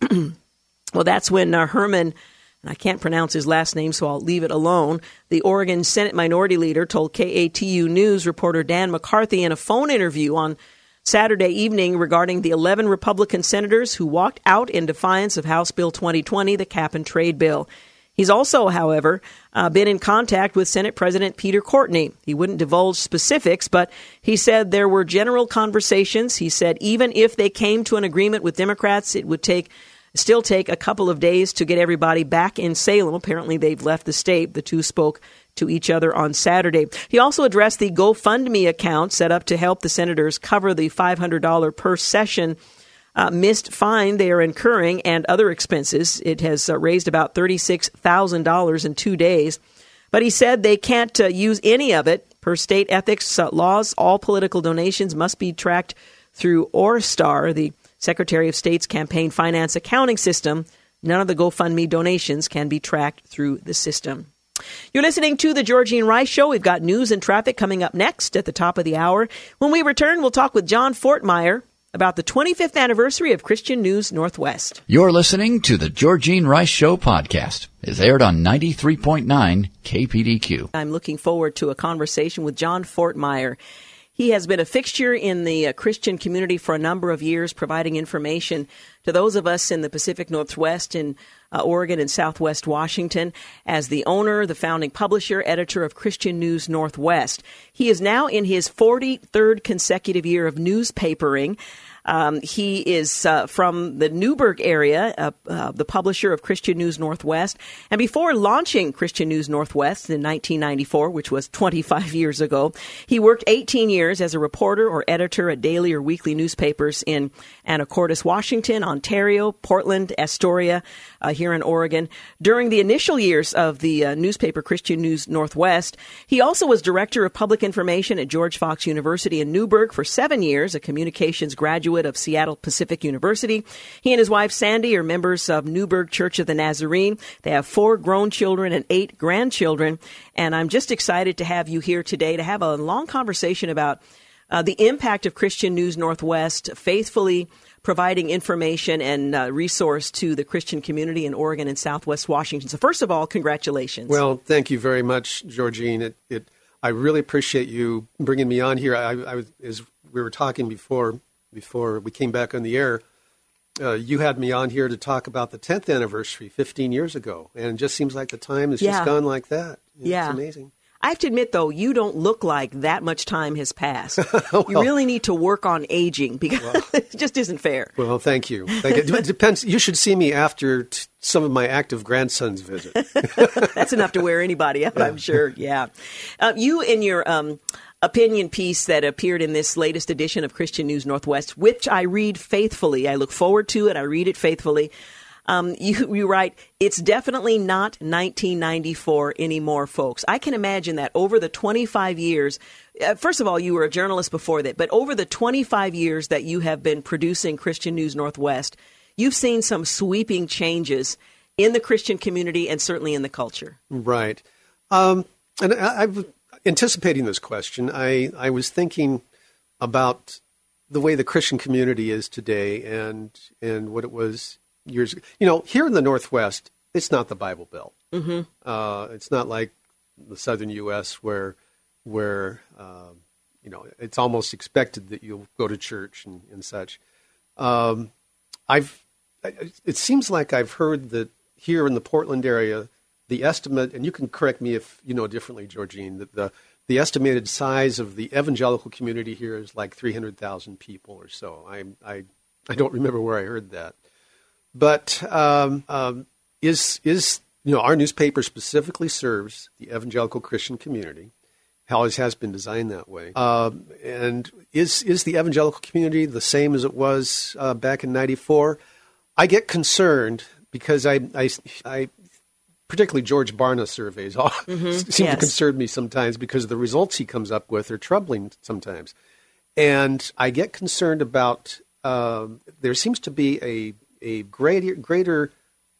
S2: well, that's when uh, Herman, and I can't pronounce his last name, so I'll leave it alone. The Oregon Senate Minority Leader told KATU News reporter Dan McCarthy in a phone interview on Saturday evening regarding the 11 Republican senators who walked out in defiance of House Bill 2020, the cap and trade bill. He's also, however, uh, been in contact with Senate President Peter Courtney. He wouldn't divulge specifics, but he said there were general conversations. He said even if they came to an agreement with Democrats, it would take still take a couple of days to get everybody back in Salem. Apparently, they've left the state. The two spoke to each other on Saturday. He also addressed the GoFundMe account set up to help the senators cover the $500 per session uh, missed fine they are incurring and other expenses. It has uh, raised about $36,000 in two days. But he said they can't uh, use any of it. Per state ethics uh, laws, all political donations must be tracked through ORESTAR, the Secretary of State's campaign finance accounting system. None of the GoFundMe donations can be tracked through the system. You're listening to the Georgene Rice Show. We've got news and traffic coming up next at the top of the hour. When we return, we'll talk with John Fortmeyer about the 25th anniversary of Christian News Northwest.
S1: You're listening to the Georgene Rice Show podcast. It's aired on 93.9 KPDQ.
S2: I'm looking forward to a conversation with John Fortmeyer. He has been a fixture in the uh, Christian community for a number of years, providing information to those of us in the Pacific Northwest and uh, Oregon and Southwest Washington as the owner, the founding publisher, editor of Christian News Northwest. He is now in his 43rd consecutive year of newspapering. Um, he is uh, from the Newberg area, uh, uh, the publisher of Christian News Northwest. And before launching Christian News Northwest in 1994, which was 25 years ago, he worked 18 years as a reporter or editor at daily or weekly newspapers in Anacortes, Washington, Ontario, Portland, Astoria, uh, here in Oregon. During the initial years of the uh, newspaper Christian News Northwest, he also was director of public information at George Fox University in Newberg for seven years, a communications graduate graduate of Seattle Pacific University. He and his wife Sandy are members of Newberg Church of the Nazarene. They have four grown children and eight grandchildren. And I'm just excited to have you here today to have a long conversation about uh, the impact of Christian News Northwest faithfully providing information and uh, resource to the Christian community in Oregon and Southwest Washington. So, first of all, congratulations.
S3: Well, thank you very much, Georgene. It, it I really appreciate you bringing me on here. I, I was, as we were talking before, before we came back on the air, uh, you had me on here to talk about the 10th anniversary 15 years ago. And it just seems like the time has yeah. just gone like that.
S2: yeah.
S3: It's amazing.
S2: I have to admit, though, you don't look like that much time has passed. well, you really need to work on aging because well, it just isn't fair.
S3: Well, thank you. Thank you. It depends. You should see me after t- some of my active grandsons visit.
S2: That's enough to wear anybody out, I'm sure. Yeah. Uh, you in your um, opinion piece that appeared in this latest edition of Christian News Northwest, which I read faithfully. I look forward to it. I read it faithfully. Um, you, you write, it's definitely not 1994 anymore, folks. I can imagine that over the 25 years, uh, first of all, you were a journalist before that, but over the 25 years that you have been producing Christian News Northwest, you've seen some sweeping changes in the Christian community and certainly in the culture.
S3: Right. Um, and I, I've anticipating this question, I, I was thinking about the way the Christian community is today and and what it was years ago. You know, here in the Northwest, it's not the Bible Belt. Mm-hmm. Uh, it's not like the Southern U.S. where where uh, you know it's almost expected that you'll go to church and, and such. Um, I've it seems like I've heard that here in the Portland area, the estimate, and you can correct me if you know differently, Georgene, that the the estimated size of the evangelical community here is like 300,000 people or so. I, I, I don't remember where I heard that. But um, um, is, is, you know, our newspaper specifically serves the evangelical Christian community. Always has been designed that way. Um, and is, is the evangelical community the same as it was uh, back in 94? I get concerned because I, I, I particularly George Barna surveys mm-hmm. seem yes. to concern me sometimes because the results he comes up with are troubling sometimes. And I get concerned about um, there seems to be a, a greater, greater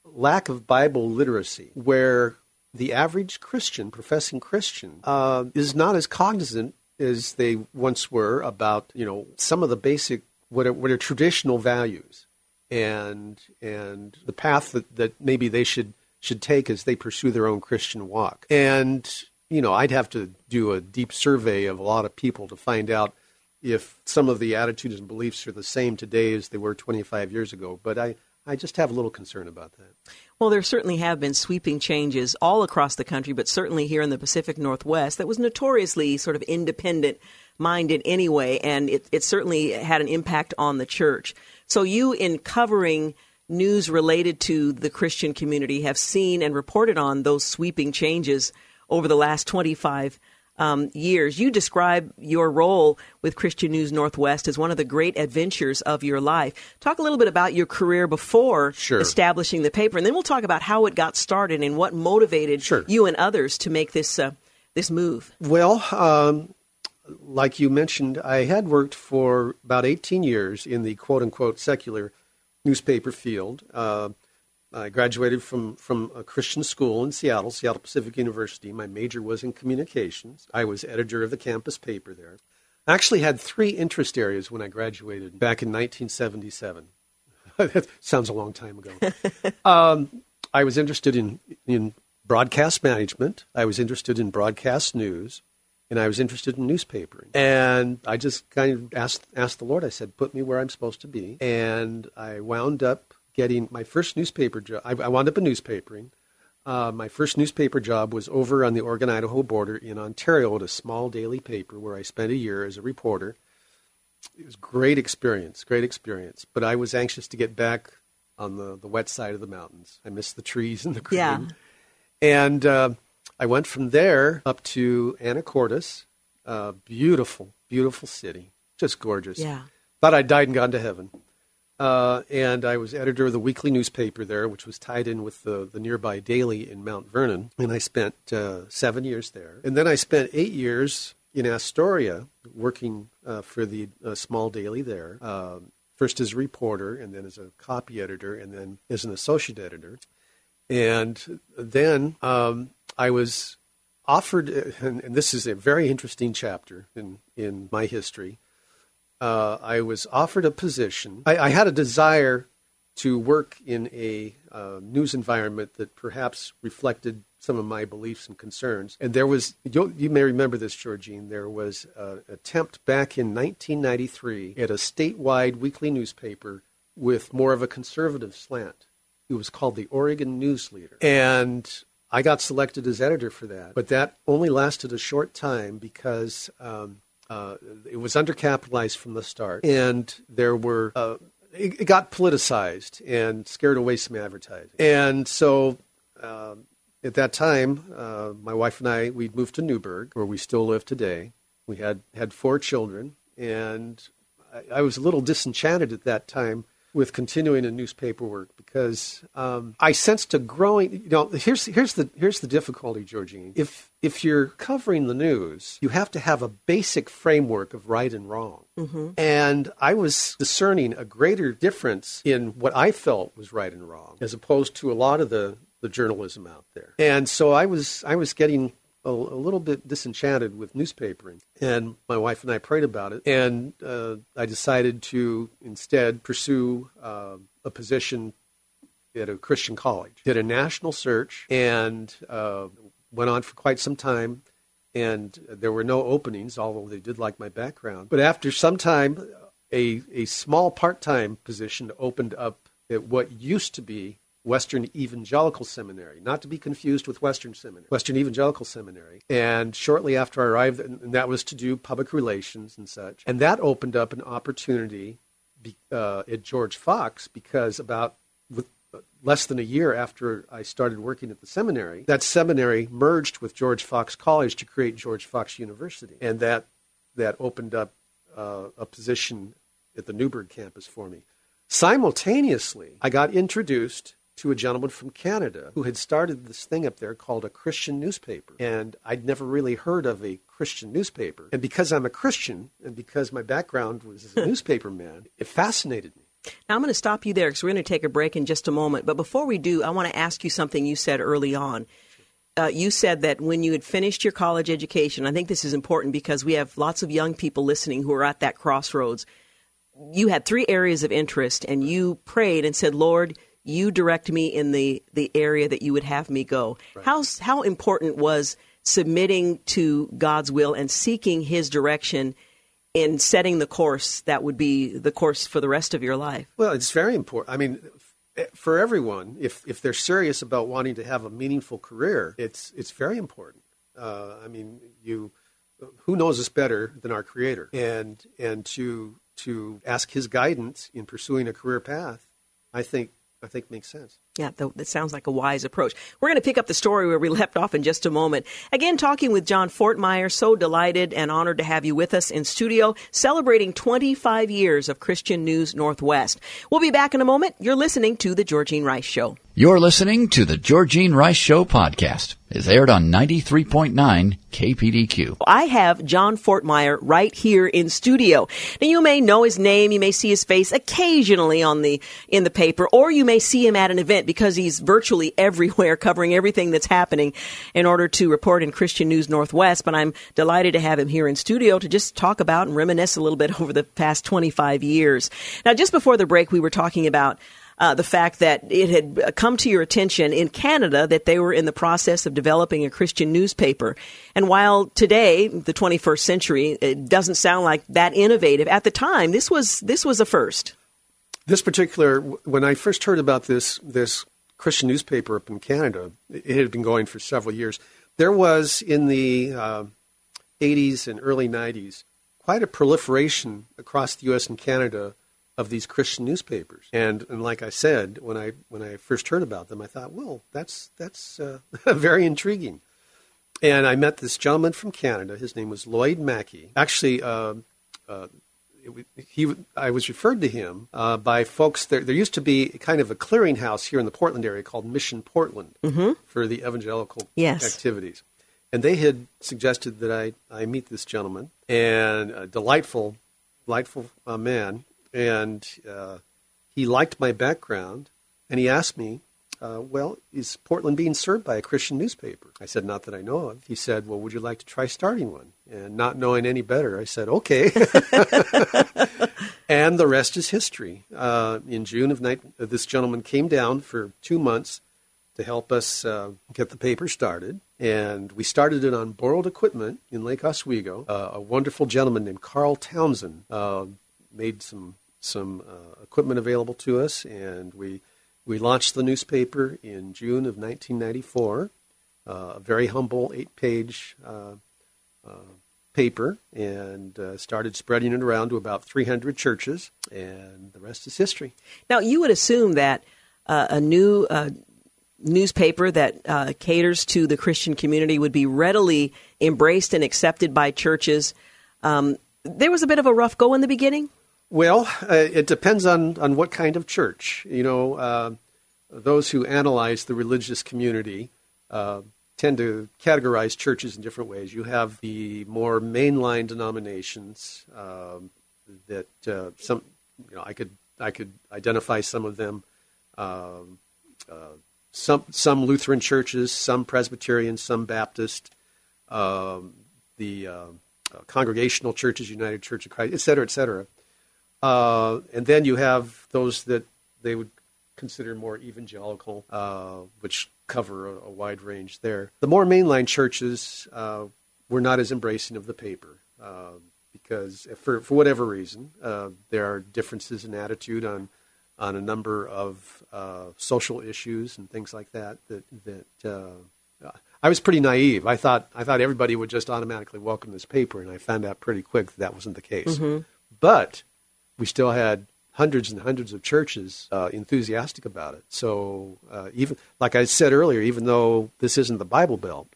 S3: lack of Bible literacy where the average Christian, professing Christian, uh, is not as cognizant as they once were about you know some of the basic what are, what are traditional values and and the path that, that maybe they should should take as they pursue their own Christian walk. And, you know, I'd have to do a deep survey of a lot of people to find out if some of the attitudes and beliefs are the same today as they were 25 years ago. But I, I just have a little concern about that.
S2: Well, there certainly have been sweeping changes all across the country, but certainly here in the Pacific Northwest that was notoriously sort of independent minded anyway, and it, it certainly had an impact on the church. So, you, in covering news related to the Christian community have seen and reported on those sweeping changes over the last 25 um, years. You describe your role with Christian News Northwest as one of the great adventures of your life. Talk a little bit about your career before
S3: sure.
S2: establishing the paper, and then we'll talk about how it got started and what motivated
S3: sure.
S2: you and others to make this uh, this move.
S3: Well, um, like you mentioned, I had worked for about 18 years in the quote unquote secular newspaper field. Uh, I graduated from, from a Christian school in Seattle, Seattle Pacific University. My major was in communications. I was editor of the campus paper there. I actually had three interest areas when I graduated back in 1977. that sounds a long time ago. um, I was interested in, in broadcast management. I was interested in broadcast news and I was interested in newspapering. And I just kind of asked asked the Lord. I said, "Put me where I'm supposed to be." And I wound up getting my first newspaper job. I, I wound up in newspapering. Uh, my first newspaper job was over on the Oregon Idaho border in Ontario at a small daily paper where I spent a year as a reporter. It was great experience, great experience. But I was anxious to get back on the, the wet side of the mountains. I missed the trees and the green.
S2: Yeah.
S3: And uh, I went from there up to Anacortes, uh, beautiful, beautiful city, just gorgeous.
S2: Yeah.
S3: Thought I'd died and gone to heaven. Uh, and I was editor of the weekly newspaper there, which was tied in with the, the nearby daily in Mount Vernon. And I spent uh, seven years there. And then I spent eight years in Astoria working uh, for the uh, small daily there, um, first as a reporter, and then as a copy editor, and then as an associate editor. And then um, I was offered, and, this is a very interesting chapter in, in my history. Uh, I was offered a position. I, I, had a desire to work in a uh, news environment that perhaps reflected some of my beliefs and concerns. And there was, you may remember this, Georgene, there was an attempt back in 1993 at a statewide weekly newspaper with more of a conservative slant. It was called the Oregon News Leader. And I got selected as editor for that, but that only lasted a short time because um, uh, it was undercapitalized from the start, and there were uh, it, it, got politicized and scared away some advertising, and so. Uh, at that time, uh, my wife and I we'd moved to Newberg, where we still live today. We had had four children, and I, I was a little disenchanted at that time with continuing in newspaper work because um, I sensed a growing. You know, here's here's the here's the difficulty, Georgene. If if you're covering the news, you have to have a basic framework of right and wrong. Mm-hmm. And I was discerning a greater difference in what I felt was right and wrong, as opposed to a lot of the the journalism out there. And so I was I was getting a, little bit disenchanted with newspapering. And my wife and I prayed about it. And uh, I decided to instead pursue uh, a position at a Christian college. Did a national search and uh, went on for quite some time. And there were no openings, although they did like my background. But after some time, a, a small part time position opened up at what used to be Western Evangelical Seminary, not to be confused with Western Seminary, Western Evangelical Seminary. And shortly after I arrived, and that was to do public relations and such. And that opened up an opportunity uh, at George Fox because about with, uh, less than a year after I started working at the seminary, that seminary merged with George Fox College to create George Fox University. And that, that opened up uh, a position at the Newberg campus for me. Simultaneously, I got introduced to a gentleman from Canada who had started this thing up there called a Christian newspaper. And I'd never really heard of a Christian newspaper. And because I'm a Christian and because my background was as a newspaper man, it fascinated me.
S2: Now, I'm going to stop you there because we're going to take a break in just a moment. But before we do, I want to ask you something you said early on. Uh, you said that when you had finished your college education, I think this is important because we have lots of young people listening who are at that crossroads. You had three areas of interest, and you prayed and said, Lord, you direct me in the, the area that you would have me go. Right. How, how important was submitting to God's will and seeking His direction in setting the course that would be the course for the rest of your life?
S3: Well, it's very important. I mean, for everyone, if, if they're serious about wanting to have a meaningful career, it's, it's very important. Uh, I mean, you, who knows us better than our Creator? And, and to, to ask His guidance in pursuing a career path, I think I think makes sense.
S2: Yeah, that sounds like a wise approach. We're going to pick up the story where we left off in just a moment. Again, talking with John Fortmeyer. So delighted and honored to have you with us in studio, celebrating 25 years of Christian News Northwest. We'll be back in a moment. You're listening to The Georgene Rice Show.
S1: You're listening to The Georgene Rice Show podcast. It's aired on 93.9 KPDQ.
S2: I have John Fortmeyer right here in studio. Now you may know his name, you may see his face occasionally on the in the paper, or you may see him at an event because he's virtually everywhere covering everything that's happening in order to report in Christian News Northwest. But I'm delighted to have him here in studio to just talk about and reminisce a little bit over the past 25 years. Now, just before the break, we were talking about uh, the fact that it had come to your attention in Canada that they were in the process of developing a Christian newspaper. And while today, the 21st century, it doesn't sound like that innovative, at the time, this was this was a first.
S3: This particular, when I first heard about this this Christian newspaper up in Canada, it had been going for several years. There was in the uh, 80s and early 90s quite a proliferation across the U.S. and Canada of these Christian newspapers. And, and like I said, when I when I first heard about them, I thought, well, that's that's uh, very intriguing. And I met this gentleman from Canada. His name was Lloyd Mackey. Actually, uh, uh, he I was referred to him uh, by folks. There, there used to be kind of a clearinghouse here in the Portland area called Mission Portland
S2: mm-hmm.
S3: for the evangelical
S2: yes.
S3: activities. And they had suggested that I, I meet this gentleman, and a delightful, delightful uh, man and uh, he liked my background, and he asked me, uh, "Well, is Portland being served by a Christian newspaper?" I said, "Not that I know of." He said, "Well, would you like to try starting one?" And not knowing any better, I said, "Okay." and the rest is history. Uh, in June of night, this gentleman came down for two months to help us uh, get the paper started. And we started it on borrowed equipment in Lake Oswego. Uh, a wonderful gentleman named Carl Townsend uh, made some some uh, equipment available to us, and we we launched the newspaper in June of 1994. Uh, a very humble eight-page uh, uh paper, and uh, started spreading it around to about 300 churches, and the rest is history.
S2: Now, you would assume that uh, a new newspaper that caters to the Christian community would be readily embraced and accepted by churches. Um, there was a bit of a rough go in the beginning.
S3: Well, uh, it depends on, on what kind of church. You know, uh, those who analyze the religious community uh, tend to categorize churches in different ways. You have the more mainline denominations um, that uh, some, you know, I could I could identify some of them. Um, uh, some some Lutheran churches, some Presbyterian, some Baptist. um, the uh, Congregational Churches, United Church of Christ, et cetera, et cetera. Uh, and then you have those that they would consider more evangelical, uh, which cover a, a, wide range there. The more mainline churches uh, were not as embracing of the paper uh, because, for, for whatever reason, uh, there are differences in attitude on on a number of uh, social issues and things like that. That that I was pretty naive. I thought I thought everybody would just automatically welcome this paper, and I found out pretty quick that, that wasn't the case. Mm-hmm. But we still had hundreds and hundreds of churches uh, enthusiastic about it. So uh, even like I said earlier, even though this isn't the Bible Belt,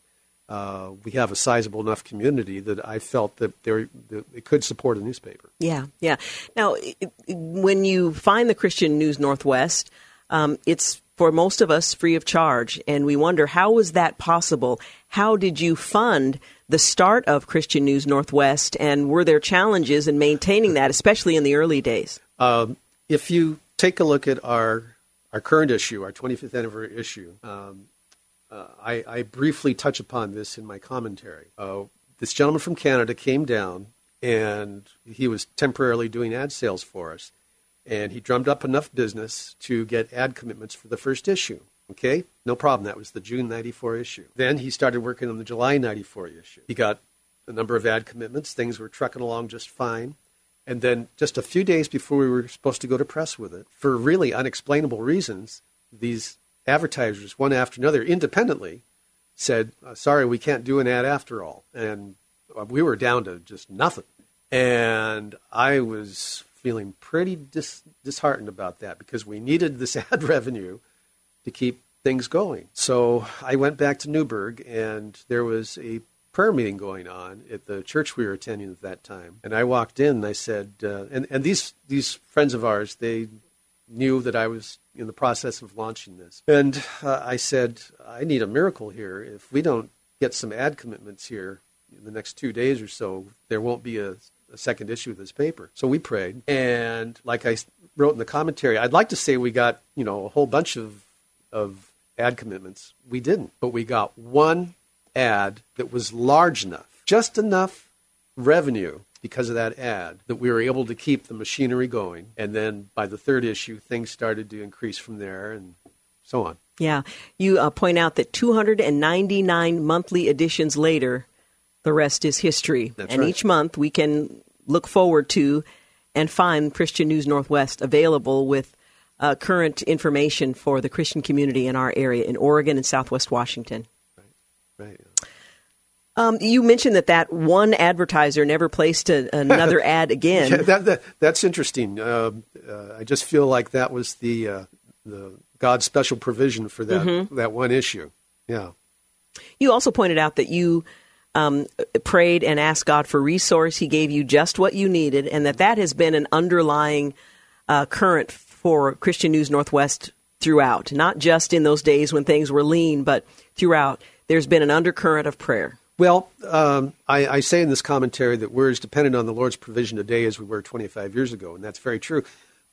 S3: uh, we have a sizable enough community that I felt that there it could support a newspaper.
S2: Yeah, yeah. Now, when you find the Christian News Northwest, um, it's for most of us free of charge, and we wonder how was that possible? How did you fund the start of Christian News Northwest, and were there challenges in maintaining that, especially in the early days?
S3: Um, if you take a look at our our current issue, our 25th anniversary issue, um, uh, I, I, briefly touch upon this in my commentary. Uh, this gentleman from Canada came down, and he was temporarily doing ad sales for us, and he drummed up enough business to get ad commitments for the first issue. Okay, no problem. That was the June 94 issue. Then he started working on the July 94 issue. He got a number of ad commitments. Things were trucking along just fine. And then just a few days before we were supposed to go to press with it, for really unexplainable reasons, these advertisers, one after another, independently, said, uh, Sorry, we can't do an ad after all. And uh, we were down to just nothing. And I was feeling pretty dis- disheartened about that because we needed this ad revenue to keep things going. So I went back to Newberg, and there was a prayer meeting going on at the church we were attending at that time. And I walked in, and I said, uh, and and these these friends of ours, they knew that I was in the process of launching this, and uh, I said, I need a miracle here. If we don't get some ad commitments here in the next two days or so, there won't be a, a second issue of this paper. So we prayed, and like I wrote in the commentary, I'd like to say we got you know a whole bunch of of ad commitments. We didn't, but we got one ad that was large enough, just enough revenue because of that ad that we were able to keep the machinery going. And then by the third issue, things started to increase from there and so on.
S2: Yeah. You uh, point out that 299 monthly editions later, the rest is history.
S3: That's
S2: and
S3: right.
S2: each month we can look forward to and find Christian News Northwest available with uh, current information for the Christian community in our area in Oregon and Southwest Washington.
S3: Right. right.
S2: Um, you mentioned that that one advertiser never placed a, another ad again.
S3: Yeah, that, that, that's interesting. Uh, uh, I just feel like that was the uh, the God's special provision for that mm-hmm. that one issue. Yeah.
S2: You also pointed out that you um, prayed and asked God for resource. He gave you just what you needed, and that that has been an underlying uh, current for Christian News Northwest throughout, not just in those days when things were lean, but throughout. There's been an undercurrent of prayer.
S3: Well, um, I, I, say in this commentary that we're as dependent on the Lord's provision today as we were 25 years ago, and that's very true,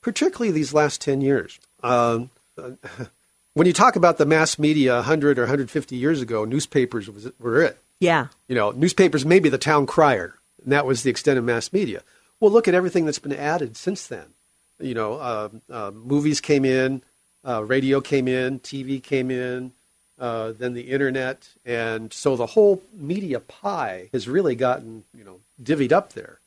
S3: particularly these last 10 years. Um, when you talk about the mass media 100 or 150 years ago, newspapers was, were it.
S2: Yeah.
S3: You know, newspapers may be the town crier, and that was the extent of mass media. Well, look at everything that's been added since then you know, uh, uh, movies came in, uh, radio came in, TV came in, uh, then the internet, and so the whole media pie has really gotten you know divvied up there.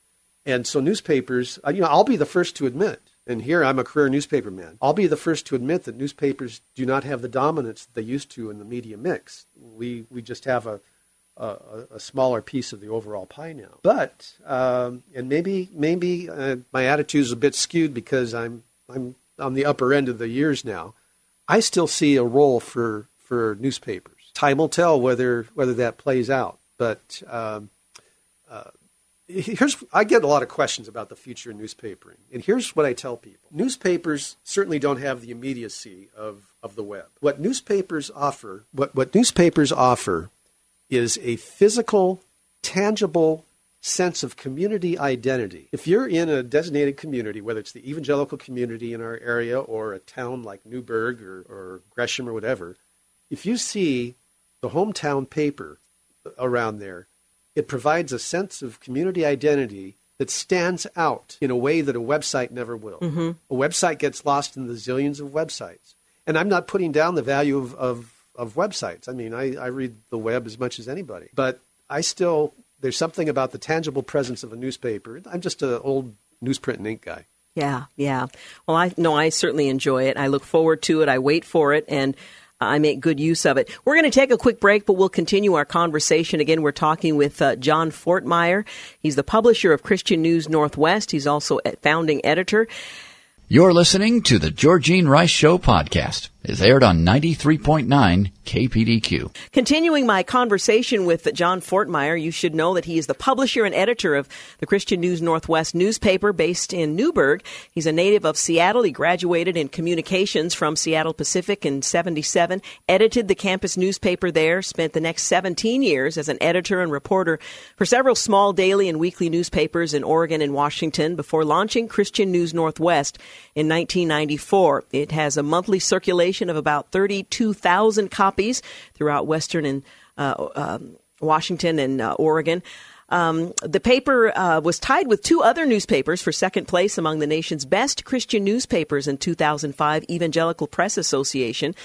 S3: And so newspapers, uh, you know, I'll be the first to admit, and here I'm a career newspaper man. I'll be the first to admit that newspapers do not have the dominance that they used to in the media mix. We we just have a a, a, smaller piece of the overall pie now. But um, and maybe maybe uh, my attitude is a bit skewed because I'm I'm on the upper end of the years now. I still see a role for for newspapers. Time will tell whether whether that plays out. But um, uh, here's I get a lot of questions about the future of newspapering, and here's what I tell people: newspapers certainly don't have the immediacy of of the web. What newspapers offer, what what newspapers offer is a physical, tangible sense of community identity. If you're in a designated community, whether it's the evangelical community in our area or a town like Newberg or, or Gresham or whatever, if you see the hometown paper around there. It provides a sense of community identity that stands out in a way that a website never will.
S2: Mm-hmm.
S3: A website gets lost in the zillions of websites. And I'm not putting down the value of, of, of websites. I mean, I, I read the web as much as anybody. But I still, there's something about the tangible presence of a newspaper. I'm just an old newsprint and ink guy.
S2: Yeah, yeah. Well, I no, I certainly enjoy it. I look forward to it. I wait for it, and I make good use of it. We're going to take a quick break, but we'll continue our conversation. Again, we're talking with uh, John Fortmeyer. He's the publisher of Christian News Northwest. He's also a founding editor.
S1: You're listening to the Georgene Rice Show podcast. It's aired on 93.9 KPDQ.
S2: Continuing my conversation with John Fortmeyer, you should know that he is the publisher and editor of the Christian News Northwest newspaper based in Newberg. He's a native of Seattle. He graduated in communications from Seattle Pacific in 77, edited the campus newspaper there, spent the next 17 years as an editor and reporter for several small daily and weekly newspapers in Oregon and Washington before launching Christian News Northwest in 1994. It has a monthly circulation of about 32,000 copies throughout Western and uh, um, Washington and uh, Oregon. Um, the paper uh, was tied with two other newspapers for second place among the nation's best Christian newspapers in 2005 Evangelical Press Association.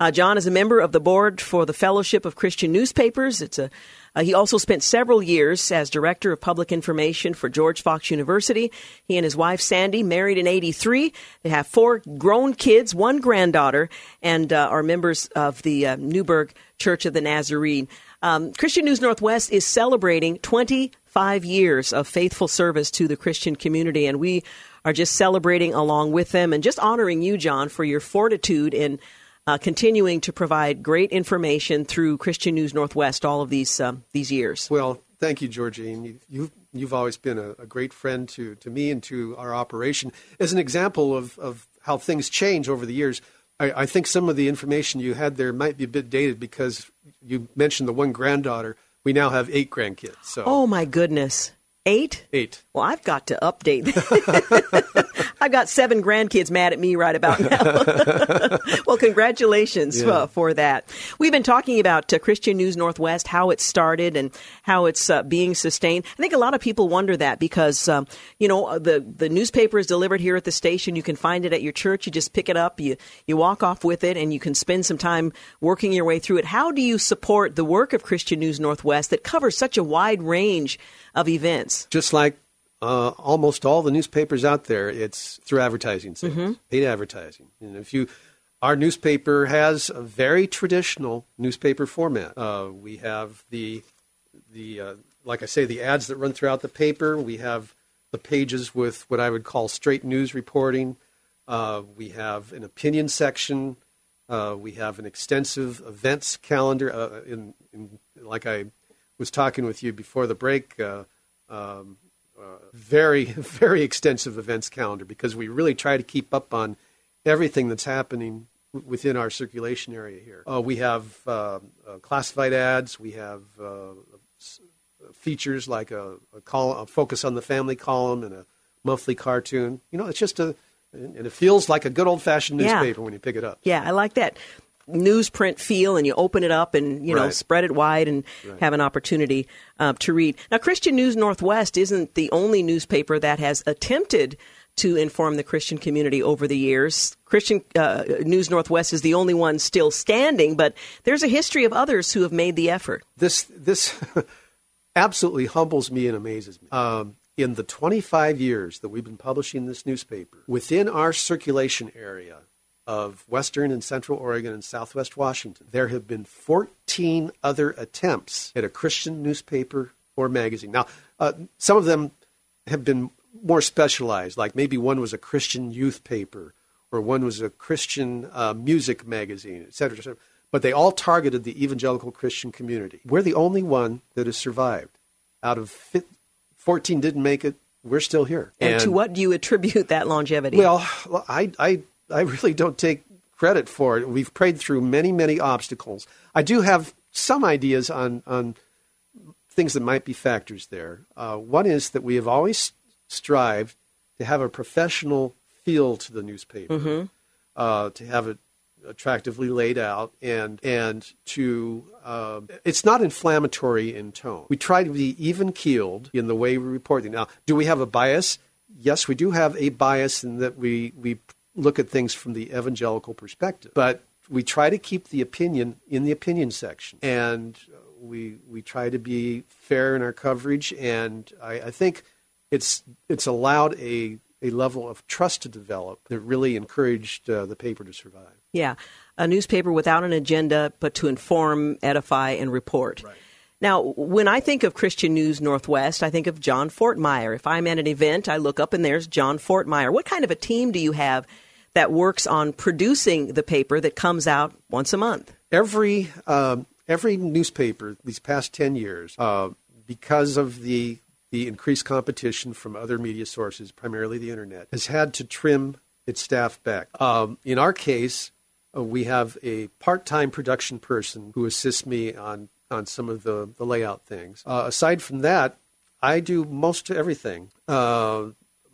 S2: Uh, John is a member of the board for the Fellowship of Christian Newspapers. It's a uh, he also spent several years as director of public information for George Fox University. He and his wife Sandy married in '83. They have four grown kids, one granddaughter, and uh, are members of the uh, Newberg Church of the Nazarene. Um, Christian News Northwest is celebrating 25 years of faithful service to the Christian community, and we are just celebrating along with them and just honoring you, John, for your fortitude in uh, continuing to provide great information through Christian News Northwest all of these um, these years.
S3: Well, thank you, Georgene. You, you've you've always been a, a, great friend to to me and to our operation. As an example of of how things change over the years, I, I think some of the information you had there might be a bit dated because you mentioned the one granddaughter. We now have eight grandkids. So.
S2: Oh my goodness. Eight?
S3: Eight.
S2: Well, I've got to update. I've got seven grandkids mad at me right about now. well, congratulations yeah. uh, for that. We've been talking about uh, Christian News Northwest, how it started and how it's uh, being sustained. I think a lot of people wonder that because, um, you know, the, the newspaper is delivered here at the station. You can find it at your church. You just pick it up, you, you walk off with it, and you can spend some time working your way through it. How do you support the work of Christian News Northwest that covers such a wide range of events?
S3: Just like uh, almost all the newspapers out there, it's through advertising sales, mm-hmm. paid advertising. And if you, our newspaper has a very traditional newspaper format. Uh, we have the, the uh, like I say, the ads that run throughout the paper. We have the pages with what I would call straight news reporting. Uh, we have an opinion section. Uh, we have an extensive events calendar. Uh, in, in, like I was talking with you before the break. Um, very, very extensive events calendar because we really try to keep up on everything that's happening within our circulation area here. Uh, we have uh, uh, classified ads. We have uh, features like a, a, call, a focus on the family column and a monthly cartoon. You know, it's just a, and it feels like a good old fashioned newspaper
S2: yeah.
S3: when you pick it up.
S2: Yeah, I like that newsprint feel and you open it up and you know
S3: right.
S2: spread it wide and
S3: right.
S2: have an opportunity uh, to read now christian news northwest isn't the only newspaper that has attempted to inform the christian community over the years christian uh, news northwest is the only one still standing but there's a history of others who have made the effort
S3: this this absolutely humbles me and amazes me um, in the 25 years that we've been publishing this newspaper within our circulation area of Western and Central Oregon and Southwest Washington, there have been 14 other attempts at a Christian newspaper or magazine. Now, uh, some of them have been more specialized, like maybe one was a Christian youth paper or one was a Christian uh, music magazine, et cetera, et cetera. But they all targeted the evangelical Christian community. We're the only one that has survived. Out of 14 didn't make it, we're still here.
S2: And, and to what do you attribute that longevity?
S3: Well, I, I I really don't take credit for it. We've prayed through many, many obstacles. I do have some ideas on, on things that might be factors there. Uh, one is that we have always strived to have a professional feel to the newspaper,
S2: mm-hmm.
S3: uh, to have it attractively laid out and and to uh, it's not inflammatory in tone. We try to be even keeled in the way we report it. Now, do we have a bias? Yes, we do have a bias in that we we look at things from the evangelical perspective, but we try to keep the opinion in the opinion section, and we we try to be fair in our coverage, and I, I think it's it's allowed a a level of trust to develop that really encouraged uh, the paper to survive.
S2: Yeah, a newspaper without an agenda, but to inform, edify, and report.
S3: Right.
S2: Now, when I think of Christian News Northwest, I think of John Fortmeyer. If I'm at an event, I look up and there's John Fortmeyer. What kind of a team do you have that works on producing the paper that comes out once a month?
S3: Every um, every newspaper these past ten years, uh, because of the the increased competition from other media sources, primarily the internet, has had to trim its staff back. Um, in our case, uh, we have a part-time production person who assists me on on some of the the layout things. Uh, aside from that, I do most everything. Uh,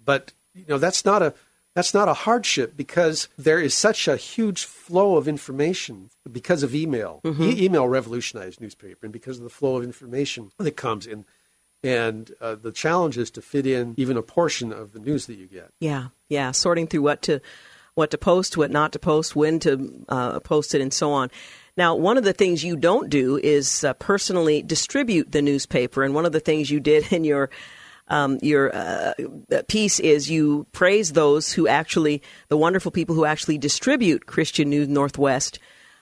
S3: but you know that's not a that's not a hardship because there is such a huge flow of information because of email.
S2: Mm-hmm.
S3: E- email revolutionized newspaper, and because of the flow of information that comes in and uh, the challenge is to fit in even a portion of the news that you get.
S2: Yeah, yeah, sorting through what to what to post, what not to post, when to uh, post it, and so on. Now, one of the things you don't do is uh, personally distribute the newspaper, and one of the things you did in your um, your uh, piece is you praise those who actually, the wonderful people who actually distribute Christian News Northwest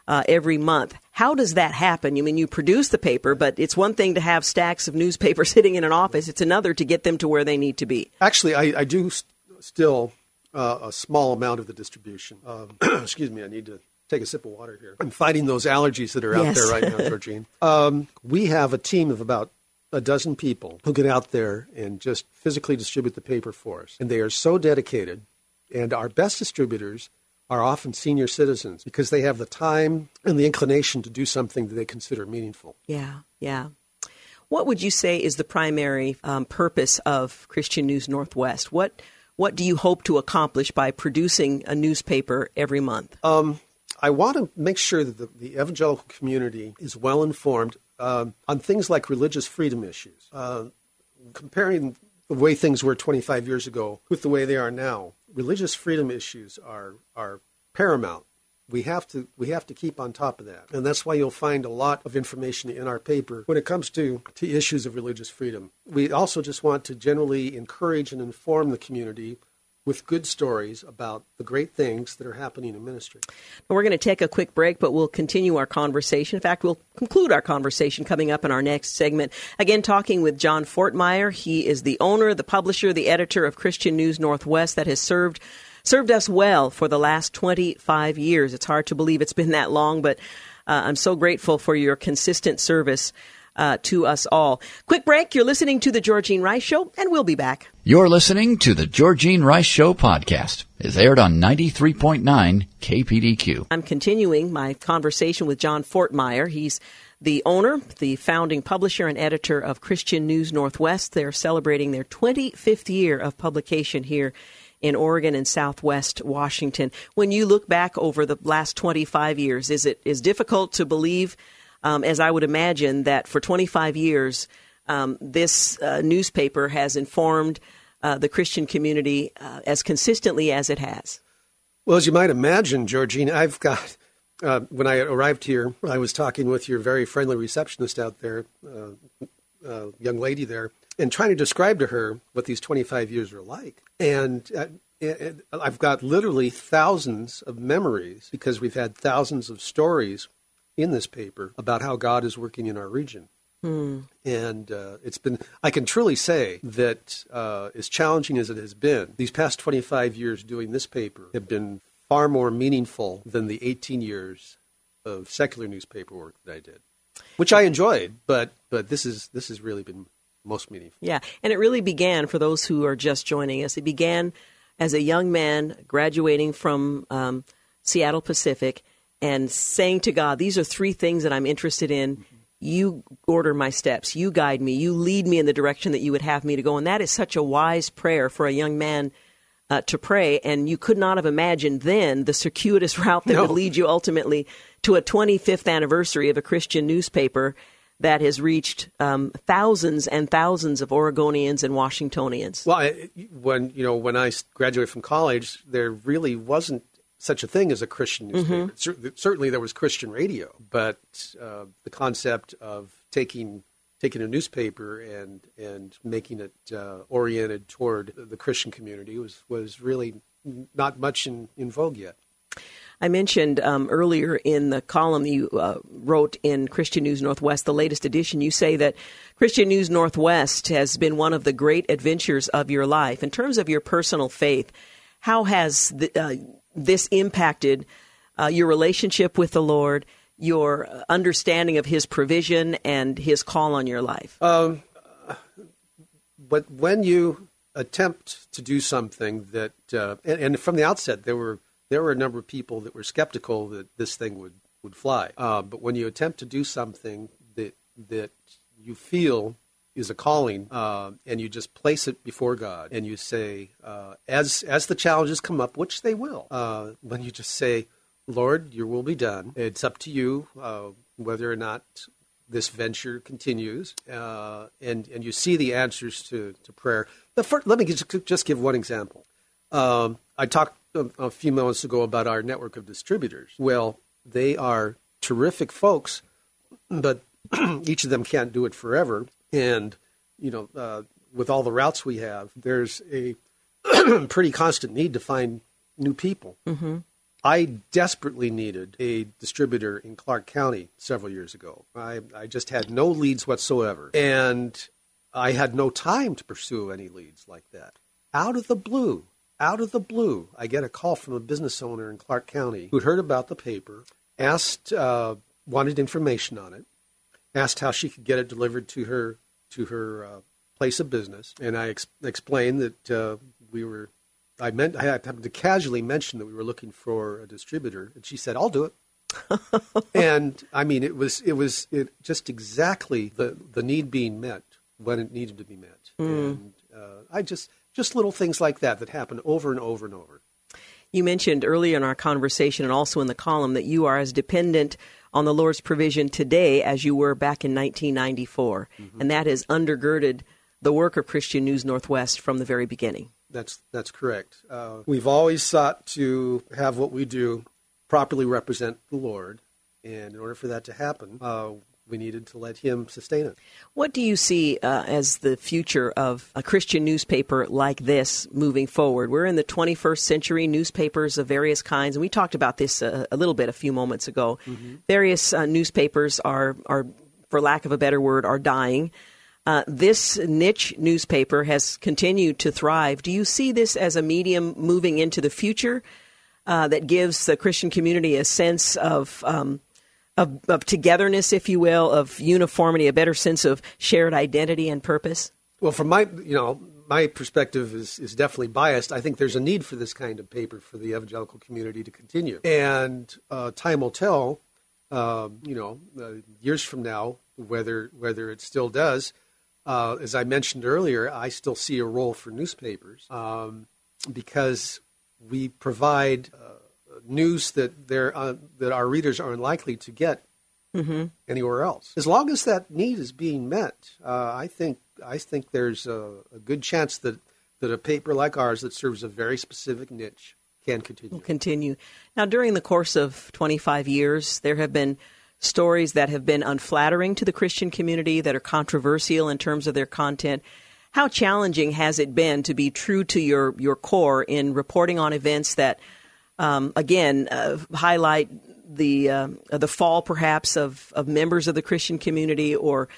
S2: uh, every month. How does that happen? You mean you produce the paper, but it's one thing to have stacks of newspaper sitting in an office. It's another to get them to where they need to be.
S3: Actually, I, I do st- still uh, a small amount of the distribution. Um, excuse me, I need to take a sip of water here. I'm fighting those allergies that are out
S2: Yes.
S3: there right now, Georgene. Um, we have a team of about a dozen people who get out there and just physically distribute the paper for us. And they are so dedicated. And our best distributors are often senior citizens because they have the time and the inclination to do something that they consider meaningful.
S2: Yeah, yeah. What would you say is the primary um, purpose of Christian News Northwest? What what do you hope to accomplish by producing a newspaper every month?
S3: Um, I want to make sure that the, the evangelical community is well informed um, on things like religious freedom issues. Uh, comparing the way things were 25 years ago with the way they are now, religious freedom issues are are paramount. We have to we have to keep on top of that, and that's why you'll find a lot of information in our paper when it comes to to issues of religious freedom. We also just want to generally encourage and inform the community with good stories about the great things that are happening in ministry.
S2: We're going to take a quick break, but we'll continue our conversation. In fact, we'll conclude our conversation coming up in our next segment. Again, talking with John Fortmeyer. He is the owner, the publisher, the editor of Christian News Northwest that has served served us well for the last 25 years. It's hard to believe it's been that long, but uh, I'm so grateful for your consistent service uh, to us all. Quick break. You're listening to The Georgene Rice Show, and we'll be back.
S1: You're listening to the Georgene Rice Show podcast. It's aired on 93.9 KPDQ.
S2: I'm continuing my conversation with John Fortmeyer. He's the owner, the founding publisher, and editor of Christian News Northwest. They're celebrating their 25th year of publication here in Oregon and Southwest Washington. When you look back over the last 25 years, is it is difficult to believe, um, as I would imagine, that for 25 years um, this uh, newspaper has informed uh, the Christian community uh, as consistently as it has?
S3: Well, as you might imagine, Georgene, I've got. Uh, when I arrived here, I was talking with your very friendly receptionist out there, uh, uh, young lady there, and trying to describe to her what these 25 years are like. And I've got literally thousands of memories because we've had thousands of stories in this paper about how God is working in our region. And uh, it's been, I can truly say that uh, as challenging as it has been, these past 25 years doing this paper have been far more meaningful than the 18 years of secular newspaper work that I did, which I enjoyed, but, but this, is, this has really been most meaningful.
S2: Yeah, and it really began for those who are just joining us. It began as a young man graduating from um, Seattle Pacific and saying to God, These are three things that I'm interested in. You order my steps, you guide me, you lead me in the direction that you would have me to go. And that is such a wise prayer for a young man uh, to pray, and you could not have imagined then the circuitous route that
S3: No.
S2: would lead you ultimately to a 25th anniversary of a Christian newspaper that has reached um, thousands and thousands of Oregonians and Washingtonians.
S3: Well, I, when you know when I graduated from college, there really wasn't such a thing as a Christian newspaper. Cer- certainly, there was Christian radio, but uh, the concept of taking taking a newspaper and and making it uh, oriented toward the Christian community was was really not much in, in vogue yet.
S2: I mentioned um, earlier in the column you uh, wrote in Christian News Northwest, the latest edition, you say that Christian News Northwest has been one of the great adventures of your life. In terms of your personal faith, how has the, uh, this impacted uh, your relationship with the Lord, your understanding of His provision, and His call on your life?
S3: but when you attempt to do something that, uh, and, and from the outset, there were there were a number of people that were skeptical that this thing would would fly. Uh, but when you attempt to do something that that you feel is a calling, uh, and you just place it before God, and you say, uh, as as the challenges come up, which they will, uh, when you just say, Lord, Your will be done. It's up to you uh, whether or not this venture continues, uh, and and you see the answers to, to prayer. The first, let me just, just give one example. Um, I talked a, a few moments ago about our network of distributors. Well, they are terrific folks, but each of them can't do it forever. And you know, uh, with all the routes we have, there's a pretty constant need to find new people. I desperately needed a distributor in Clark County several years ago. I, I just had no leads whatsoever. And I had no time to pursue any leads like that. Out of the blue, out of the blue, I get a call from a business owner in Clark County who'd heard about the paper, asked, uh, wanted information on it, asked how she could get it delivered to her to her uh, place of business, and I ex- explained that uh, we were. I meant I happened to casually mention that we were looking for a distributor, and she said, "I'll do it." and I mean, it was it was it just exactly the the need being met when it needed to be met, and uh, I just just little things like that that happen over and over and over.
S2: You mentioned earlier in our conversation and also in the column that you are as dependent on the Lord's provision today as you were back in 1994. And that has undergirded the work of Christian News Northwest from the very beginning.
S3: That's that's correct. Uh, we've always sought to have what we do properly represent the Lord, and in order for that to happen, uh, we needed to let Him sustain it.
S2: What do you see uh, as the future of a Christian newspaper like this moving forward? We're in the 21st century, newspapers of various kinds, and we talked about this a, a little bit a few moments ago. Various uh, newspapers are, are, for lack of a better word, are dying. Uh, this niche newspaper has continued to thrive. Do you see this as a medium moving into the future uh, that gives the Christian community a sense of um, of, of togetherness, if you will, of uniformity, a better sense of shared identity and purpose?
S3: Well, from my you know my perspective is is definitely biased. I think there's a need for this kind of paper for the evangelical community to continue, and uh, time will tell. Um, you know, uh, years from now, whether whether it still does. Uh, as I mentioned earlier, I still see a role for newspapers um, because we provide uh, news that they're, uh, that our readers are unlikely to get anywhere else. As long as that need is being met, uh, I think I think there's a, a good chance that that a paper like ours that serves a very specific niche can continue.
S2: will continue. Now, during the course of 25 years, there have been stories that have been unflattering to the Christian community, that are controversial in terms of their content. How challenging has it been to be true to your, your core in reporting on events that, um, again, uh, highlight the uh, the fall, perhaps, of, of members of the Christian community, or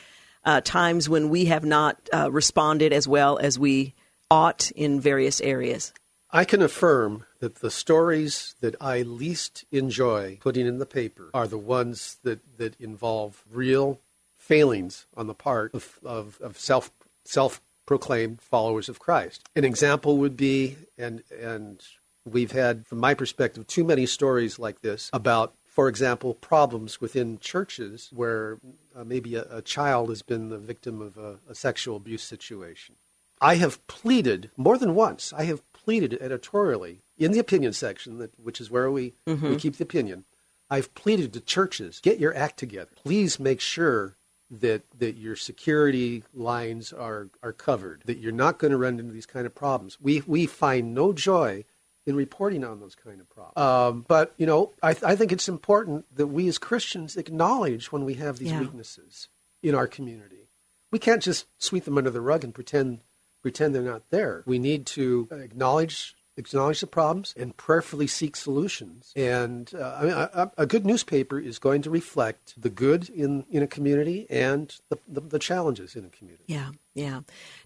S2: uh, times when we have not uh, responded as well as we ought in various areas?
S3: I can affirm that the stories that I least enjoy putting in the paper are the ones that, that involve real failings on the part of, of, of self self proclaimed followers of Christ. An example would be, and and we've had, from my perspective, too many stories like this about, for example, problems within churches where uh, maybe a, a child has been the victim of a, a sexual abuse situation. I have pleaded more than once. I have pleaded editorially in the opinion section, that, which is where we, we keep the opinion. I've pleaded to churches get your act together. Please make sure that that your security lines are are covered. That you're not going to run into these kind of problems. We we find no joy in reporting on those kind of problems. Um, but you know, I, I think it's important that we as Christians acknowledge when we have these
S2: Yeah.
S3: weaknesses in our community. We can't just sweep them under the rug and pretend pretend they're not there. We need to acknowledge acknowledge the problems and prayerfully seek solutions. And uh, I mean, a, a good newspaper is going to reflect the good in, in a community and the, the, the challenges in a community.
S2: Yeah, yeah.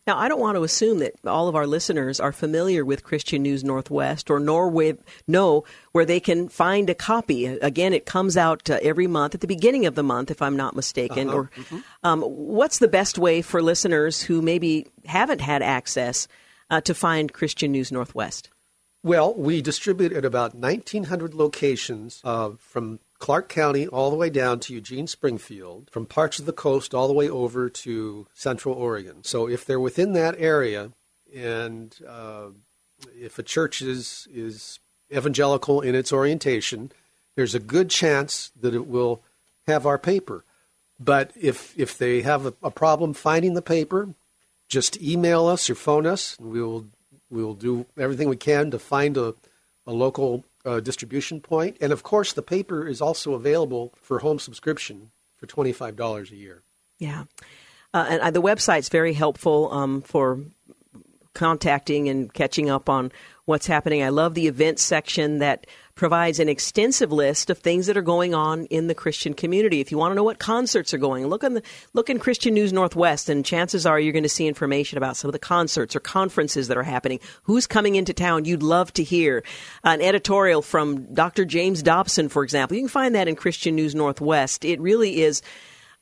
S2: Now, I don't want to assume that all of our listeners are familiar with Christian News Northwest or nor with, know where they can find a copy. Again, it comes out uh, every month at the beginning of the month, if I'm not mistaken. Or um, what's the best way for listeners who maybe haven't had access uh, to find Christian News Northwest?
S3: Well, we distribute at about 1,900 locations uh, from Clark County all the way down to Eugene Springfield, from parts of the coast all the way over to Central Oregon. So if they're within that area, and uh, if a church is is evangelical in its orientation, there's a good chance that it will have our paper. But if if they have a, a problem finding the paper, just email us or phone us, and we will we will do everything we can to find a, a local uh, distribution point. And of course, the paper is also available for home subscription for twenty five dollars a year.
S2: Yeah. Uh, and uh, the website's very helpful um, for contacting and catching up on what's happening. I love the events section that provides an extensive list of things that are going on in the Christian community. If you want to know what concerts are going, look on the look in Christian News Northwest, and chances are you're going to see information about some of the concerts or conferences that are happening. Who's coming into town? You'd love to hear an editorial from Dr. James Dobson, for example. You can find that in Christian News Northwest. It really is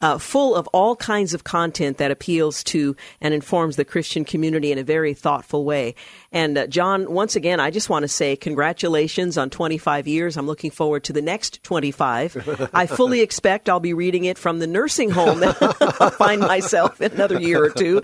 S2: uh, full of all kinds of content that appeals to and informs the Christian community in a very thoughtful way. And uh, John, once again, I just want to say congratulations on 25 years. I'm looking forward to the next 25. I fully expect I'll be reading it from the nursing home that I'll find myself in another year or two.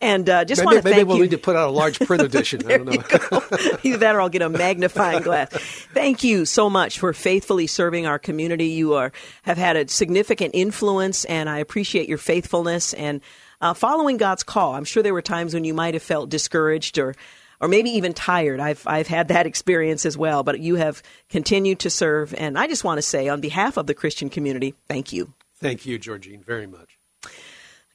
S2: And uh, just want to
S3: maybe we'll
S2: you.
S3: need to put out a large print edition. I don't know.
S2: Either that or I'll get a magnifying glass. Thank you so much for faithfully serving our community. You are have had a significant influence, and I appreciate your faithfulness and uh, following God's call. I'm sure there were times when you might have felt discouraged or. Or maybe even tired. I've I've had that experience as well. But you have continued to serve, and I just want to say, on behalf of the Christian community, thank you
S3: Thank you, Georgene, very much.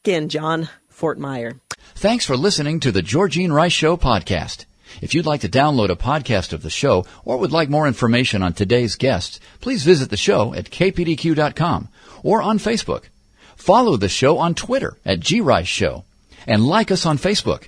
S2: again, John Fortmeyer.
S1: Thanks for listening to the Georgene Rice Show podcast. If you'd like to download a podcast of the show or would like more information on today's guests, please visit the show at kpdq.com or on Facebook. Follow the show on Twitter at grice show and like us on Facebook.